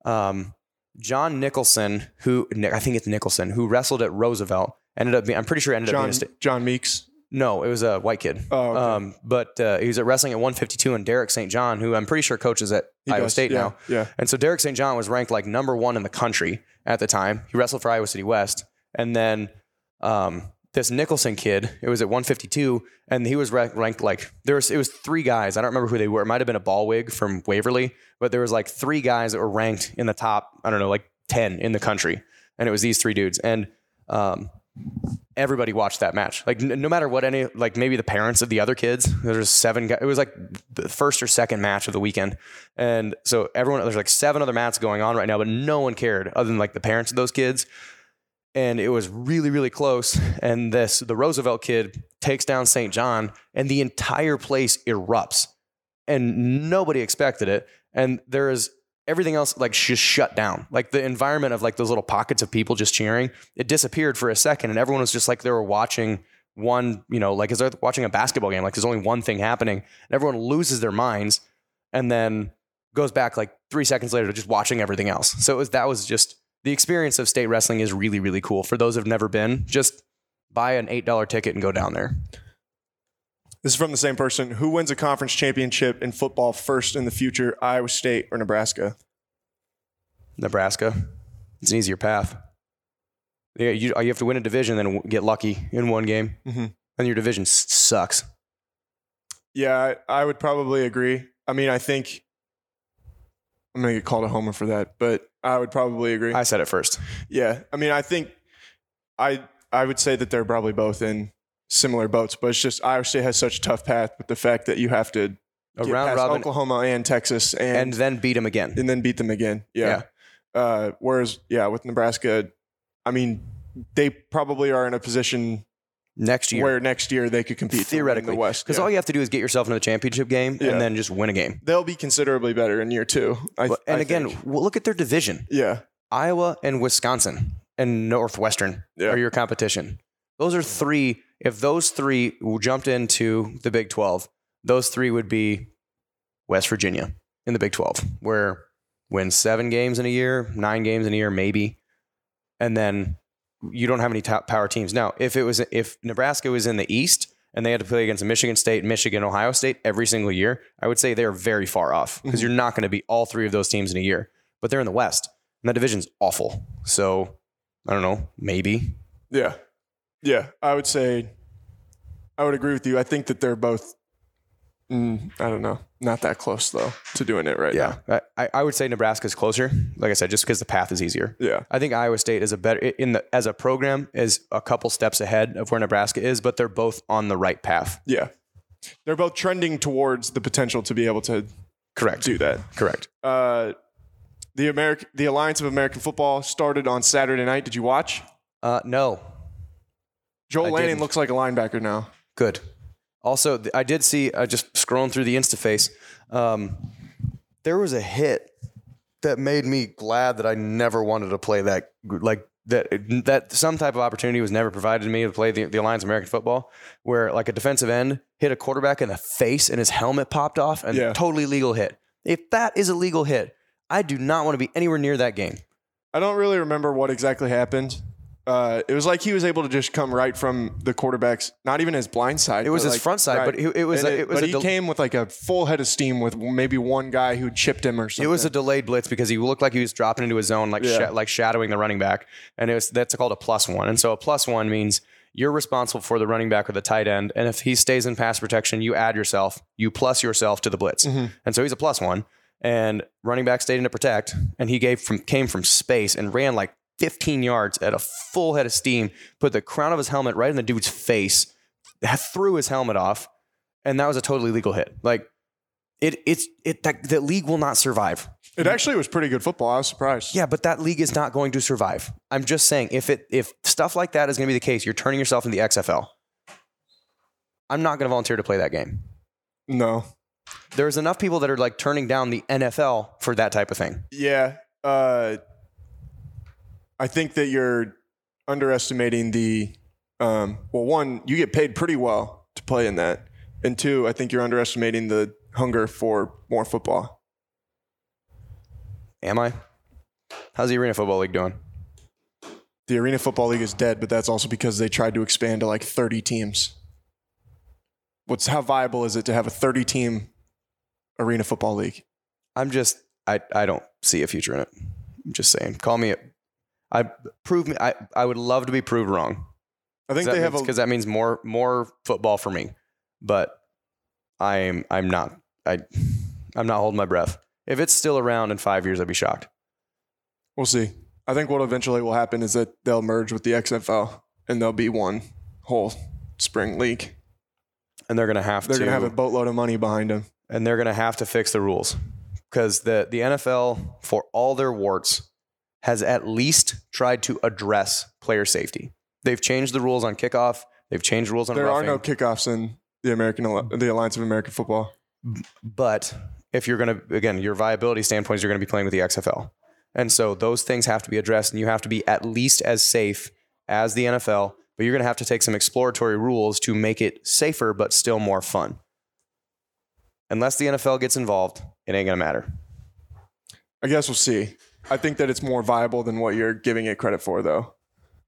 um, John Nicholson, who I think it's Nicholson, who wrestled at Roosevelt, ended up being I'm pretty sure ended up being a state. John Meeks. No, it was a white kid. Oh, okay. Um, but uh, he was at wrestling at 152, and Derek St. John, who I'm pretty sure coaches at He Iowa does, State yeah, now. Yeah. And so Derek St. John was ranked like number one in the country at the time. He wrestled for Iowa City West. And then um, this Nicholson kid, it was at 152, and he was ranked like there was it was three guys. I don't remember who they were. It might have been a ball wig from Waverly, but there was like three guys that were ranked in the top, I don't know, like 10 in the country. And it was these three dudes. And um, everybody watched that match. Like no matter what any like maybe the parents of the other kids. There's seven guys. It was like the first or second match of the weekend, and so everyone there's like seven other mats going on right now, but no one cared other than like the parents of those kids. And it was really really close. And this the Roosevelt kid takes down St. John, and the entire place erupts, and nobody expected it. And there is everything else like just shut down. Like the environment of like those little pockets of people just cheering, it disappeared for a second, and everyone was just like they were watching one, you know, like as they're watching a basketball game. Like there's only one thing happening, and everyone loses their minds, and then goes back like three seconds later to just watching everything else. So it was that was just the experience of state wrestling is really really cool for those who've never been. Just buy an eight dollar ticket and go down there. This is from the same person. Who wins a conference championship in football first in the future, Iowa State or Nebraska? Nebraska. It's an easier path. Yeah, you, you have to win a division, then get lucky in one game, Mhm. and your division s- sucks. Yeah, I, I would probably agree. I mean, I think I'm gonna get called a homer for that, but I would probably agree. I said it first. yeah, I mean, I think I I would say that they're probably both in similar boats, but it's just Iowa State has such a tough path with the fact that you have to A get round past robin, Oklahoma and Texas and and then beat them again. and then beat them again. Yeah. Uh, whereas, yeah, with Nebraska, I mean, they probably are in a position Next year, where next year they could compete theoretically, in the West. because yeah. all you have to do is get yourself into the championship game Yeah. and then just win a game. they'll be considerably better in year two. I, But- and I again, well, look at their division: yeah, Iowa and Wisconsin and Northwestern Yeah. are your competition. Those are three. If those three jumped into the Big Twelve, those three would be West Virginia in the Big Twelve, where win seven games in a year, nine games in a year, maybe, and then you don't have any top power teams. Now, if it was if Nebraska was in the East and they had to play against Michigan State, Michigan, Ohio State every single year, I would say they're very far off because Mhm. you're not going to be all three of those teams in a year. But they're in the West, and that division's awful. So I don't know, maybe. yeah, yeah. I would say, I would agree with you. I think that they're both. Mm, I don't know, not that close though to doing it right now. I, I- I would say Nebraska's closer. Like I said, just because the path is easier. Yeah, I think Iowa State is a better in the as a program is a couple steps ahead of where Nebraska is, but they're both on the right path. yeah. They're both trending towards the potential to be able to Correct. do that. Correct. Uh, the American, the Alliance of American Football started on Saturday night. Did you watch? Uh, no. Joel I Lanning didn't. looks like a linebacker now. Good. Also, th- I did see uh, just scrolling through the InstaFace. Um, there was a hit that made me glad that I never wanted to play that. Like that, that some type of opportunity was never provided to me to play the, the Alliance of American Football, where like a defensive end hit a quarterback in the face and his helmet popped off, and Yeah. totally legal hit. If that is a legal hit, I do not want to be anywhere near that game. I don't really remember what exactly happened. Uh, it was like he was able to just come right from the quarterback's, not even his blind side. It was his like, front side, right. but it, it was a, it was but he del- came with like a full head of steam with maybe one guy who chipped him or something. It was a delayed blitz because he looked like he was dropping into his zone, like Yeah. sha- like shadowing the running back, and it was that's called a plus one. And so a plus one means you're responsible for the running back or the tight end, and if he stays in pass protection, you add yourself, you plus yourself to the blitz, Mhm. and so he's a plus one. And running back stayed in to protect, and he gave from came from space and ran like 15 yards at a full head of steam, put the crown of his helmet right in the dude's face, threw his helmet off, and that was a totally legal hit. Like it, it's it that the league will not survive. It actually was pretty good football. I was surprised. Yeah, but that league is not going to survive. I'm just saying, if it if stuff like that is going to be the case, you're turning yourself into the XFL. I'm not going to volunteer to play that game. No. There's enough people that are like turning down the NFL for that type of thing. Yeah. Uh, I think that you're underestimating the. Um, well, one, you get paid pretty well to play in that. And two, I think you're underestimating the hunger for more football. Am I? How's the Arena Football League doing? The Arena Football League is dead, but that's also because they tried to expand to like 30 teams. What's how viable is it to have a 30 team Arena Football League? I'm just I I don't see a future in it. I'm just saying. Call me I prove me I, I would love to be proved wrong. I think they have a because that means more more football for me. But I'm I'm not I I'm not holding my breath. If it's still around in five years, I'd be shocked. We'll see. I think what eventually will happen is that they'll merge with the XFL and there'll be one whole spring league. And they're gonna have to. They're to going to have a boatload of money behind them. and they're gonna have to fix the rules. Because the, the NFL, for all their warts, has at least tried to address player safety. They've changed the rules on kickoff. They've changed rules on There are no kickoffs in the American the Alliance of American Football. But if you're going to, again, your viability standpoint is you're going to be playing with the XFL. And so those things have to be addressed, and you have to be at least as safe as the NFL. But you're going to have to take some exploratory rules to make it safer, but still more fun. Unless the NFL gets involved, it ain't going to matter. I guess we'll see. I think that it's more viable than what you're giving it credit for, though.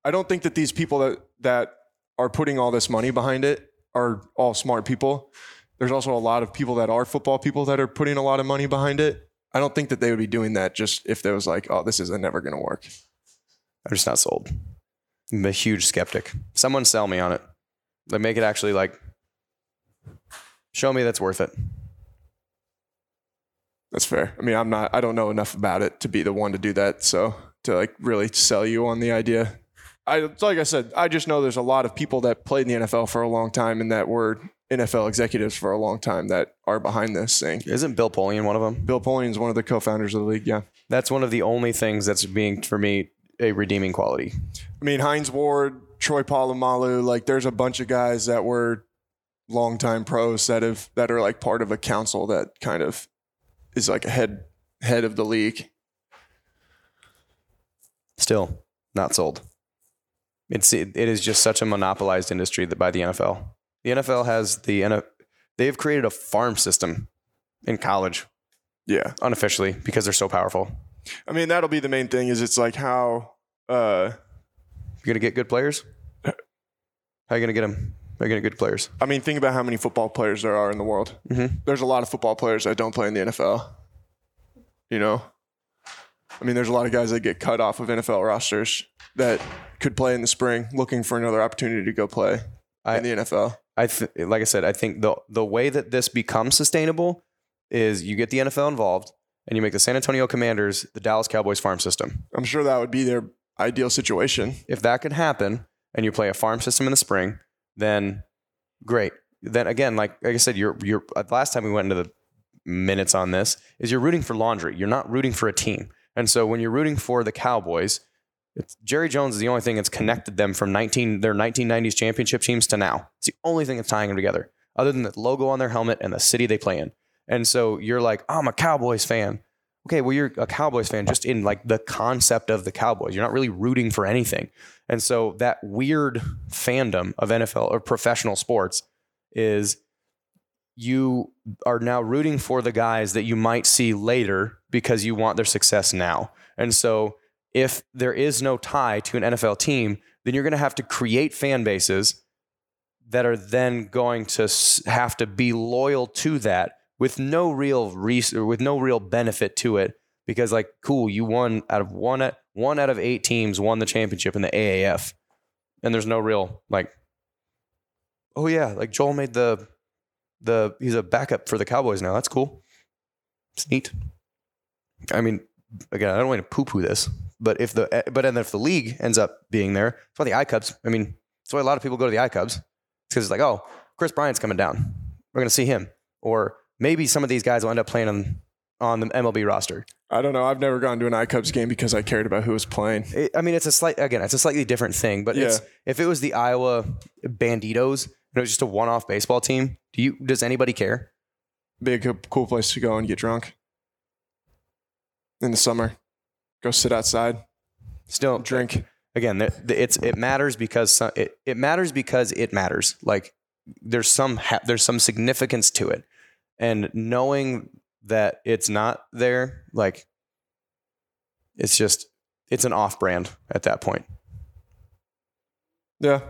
I don't think that these people that that are putting all this money behind it are all smart people. There's also a lot of people that are football people that are putting a lot of money behind it. I don't think that they would be doing that just if there was like, oh, this is never going to work. I'm just not sold. I'm a huge skeptic. Someone sell me on it. Like make it actually like show me that's worth it. That's fair. I mean, I'm not. I don't know enough about it to be the one to do that. So to like really sell you on the idea. I like I said. I just know there's a lot of people that played in the NFL for a long time and that were NFL executives for a long time that are behind this thing. Isn't Bill Polian one of them? Bill Polian is one of the co-founders of the league. Yeah. That's one of the only things that's being for me a redeeming quality. I mean, Hines Ward, Troy Polamalu, like there's a bunch of guys that were longtime pros that have that are like part of a council that kind of is like a head head of the league. Still not sold. It's it, it is just such a monopolized industry that by the NFL. The NFL has the they've created a farm system in college Yeah. unofficially because they're so powerful. I mean, that'll be the main thing is it's like how uh You're gonna get good players. How are you gonna get them? How are you gonna get good players? I mean, think about how many football players there are in the world. Mhm. There's a lot of football players that don't play in the NFL. You know, I mean, there's a lot of guys that get cut off of NFL rosters that could play in the spring, looking for another opportunity to go play I- in the NFL. I th- like I said, I think the the way that this becomes sustainable is you get the NFL involved and you make the San Antonio Commanders the Dallas Cowboys farm system. I'm sure that would be their ideal situation. If that could happen and you play a farm system in the spring, then great. Then again, like, like I said, you're you're uh, last time we went into the minutes on this is you're rooting for laundry. You're not rooting for a team. And so when you're rooting for the Cowboys, Jerry Jones is the only thing that's connected them from 19 their 1990s championship teams to now. It's the only thing that's tying them together, other than the logo on their helmet and the city they play in. And so you're like, I'm a Cowboys fan. Okay, well, you're a Cowboys fan just in like the concept of the Cowboys. You're not really rooting for anything. And so that weird fandom of NFL or professional sports is you are now rooting for the guys that you might see later because you want their success now. And so if there is no tie to an NFL team, then you're going to have to create fan bases that are then going to have to be loyal to that with no real res- with no real benefit to it because like cool you won out of one one out of 8 teams won the championship in the AAF and there's no real like oh yeah like Joel made the the he's a backup for the Cowboys now. That's cool. It's neat. I mean again I don't want to poo poo this but if the but then if the league ends up being there that's why the I Cubs I mean that's why a lot of people go to the I Cubs. It's because it's like oh Kris Bryant's coming down. We're gonna see him. Or maybe some of these guys will end up playing on on the MLB roster I don't know. I've never gone to an iCubs game because I cared about who was playing. It, I mean, it's a slight again, it's a slightly different thing. But it's, Yeah. if it was the Iowa Banditos, and it was just a one-off baseball team. Do you? Does anybody care? Be a cool place to go and get drunk in the summer. Go sit outside, Still, drink. again, the, the, it's it matters because some, it it matters because it matters. Like there's some ha- there's some significance to it, and knowing that it's not there, like it's just it's an off brand at that point. Yeah.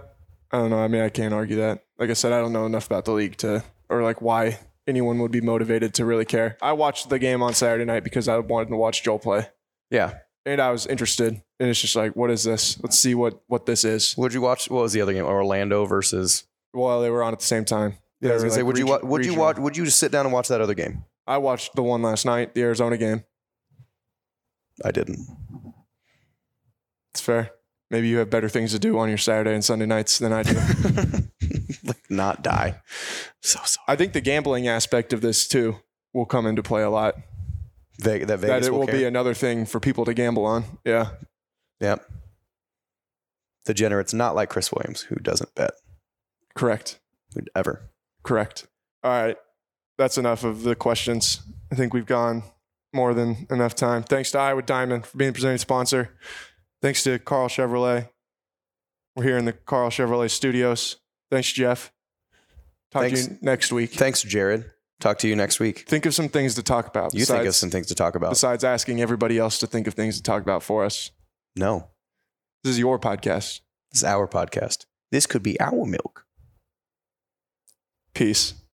I don't know. I mean, I can't argue that. Like I said, I don't know enough about the league to, or like why anyone would be motivated to really care. I watched the game on Saturday night because I wanted to watch Joel play Yeah. and I was interested. And it's just like, what is this? Let's see what, what this is. Would you watch? What was the other game? Orlando versus. Well, they were on at the same time. Yeah, I was gonna were, say, like, would you reg- wa- would you watch? Would you just sit down and watch that other game? I watched the one last night, the Arizona game. I didn't. It's fair. Maybe you have better things to do on your Saturday and Sunday nights than I do. like not die. So sorry. I think the gambling aspect of this too will come into play a lot. Ve- that that it will be another thing for people to gamble on. Yeah. Yep. Degenerates not like Chris Williams, who doesn't bet Correct. ever. Correct. All right. That's enough of the questions. I think we've gone more than enough time. Thanks to Iowa Diamond for being the presenting sponsor. Thanks to Karl Chevrolet. We're here in the Karl Chevrolet studios. Thanks, Jeff. Talk Thanks. to you next week. Thanks, Jared. Talk to you next week. think of some things to talk about. You think of some things to talk about? besides asking everybody else to think of things to talk about for us. No, This is your podcast. this is our podcast. This could be our milk. Peace.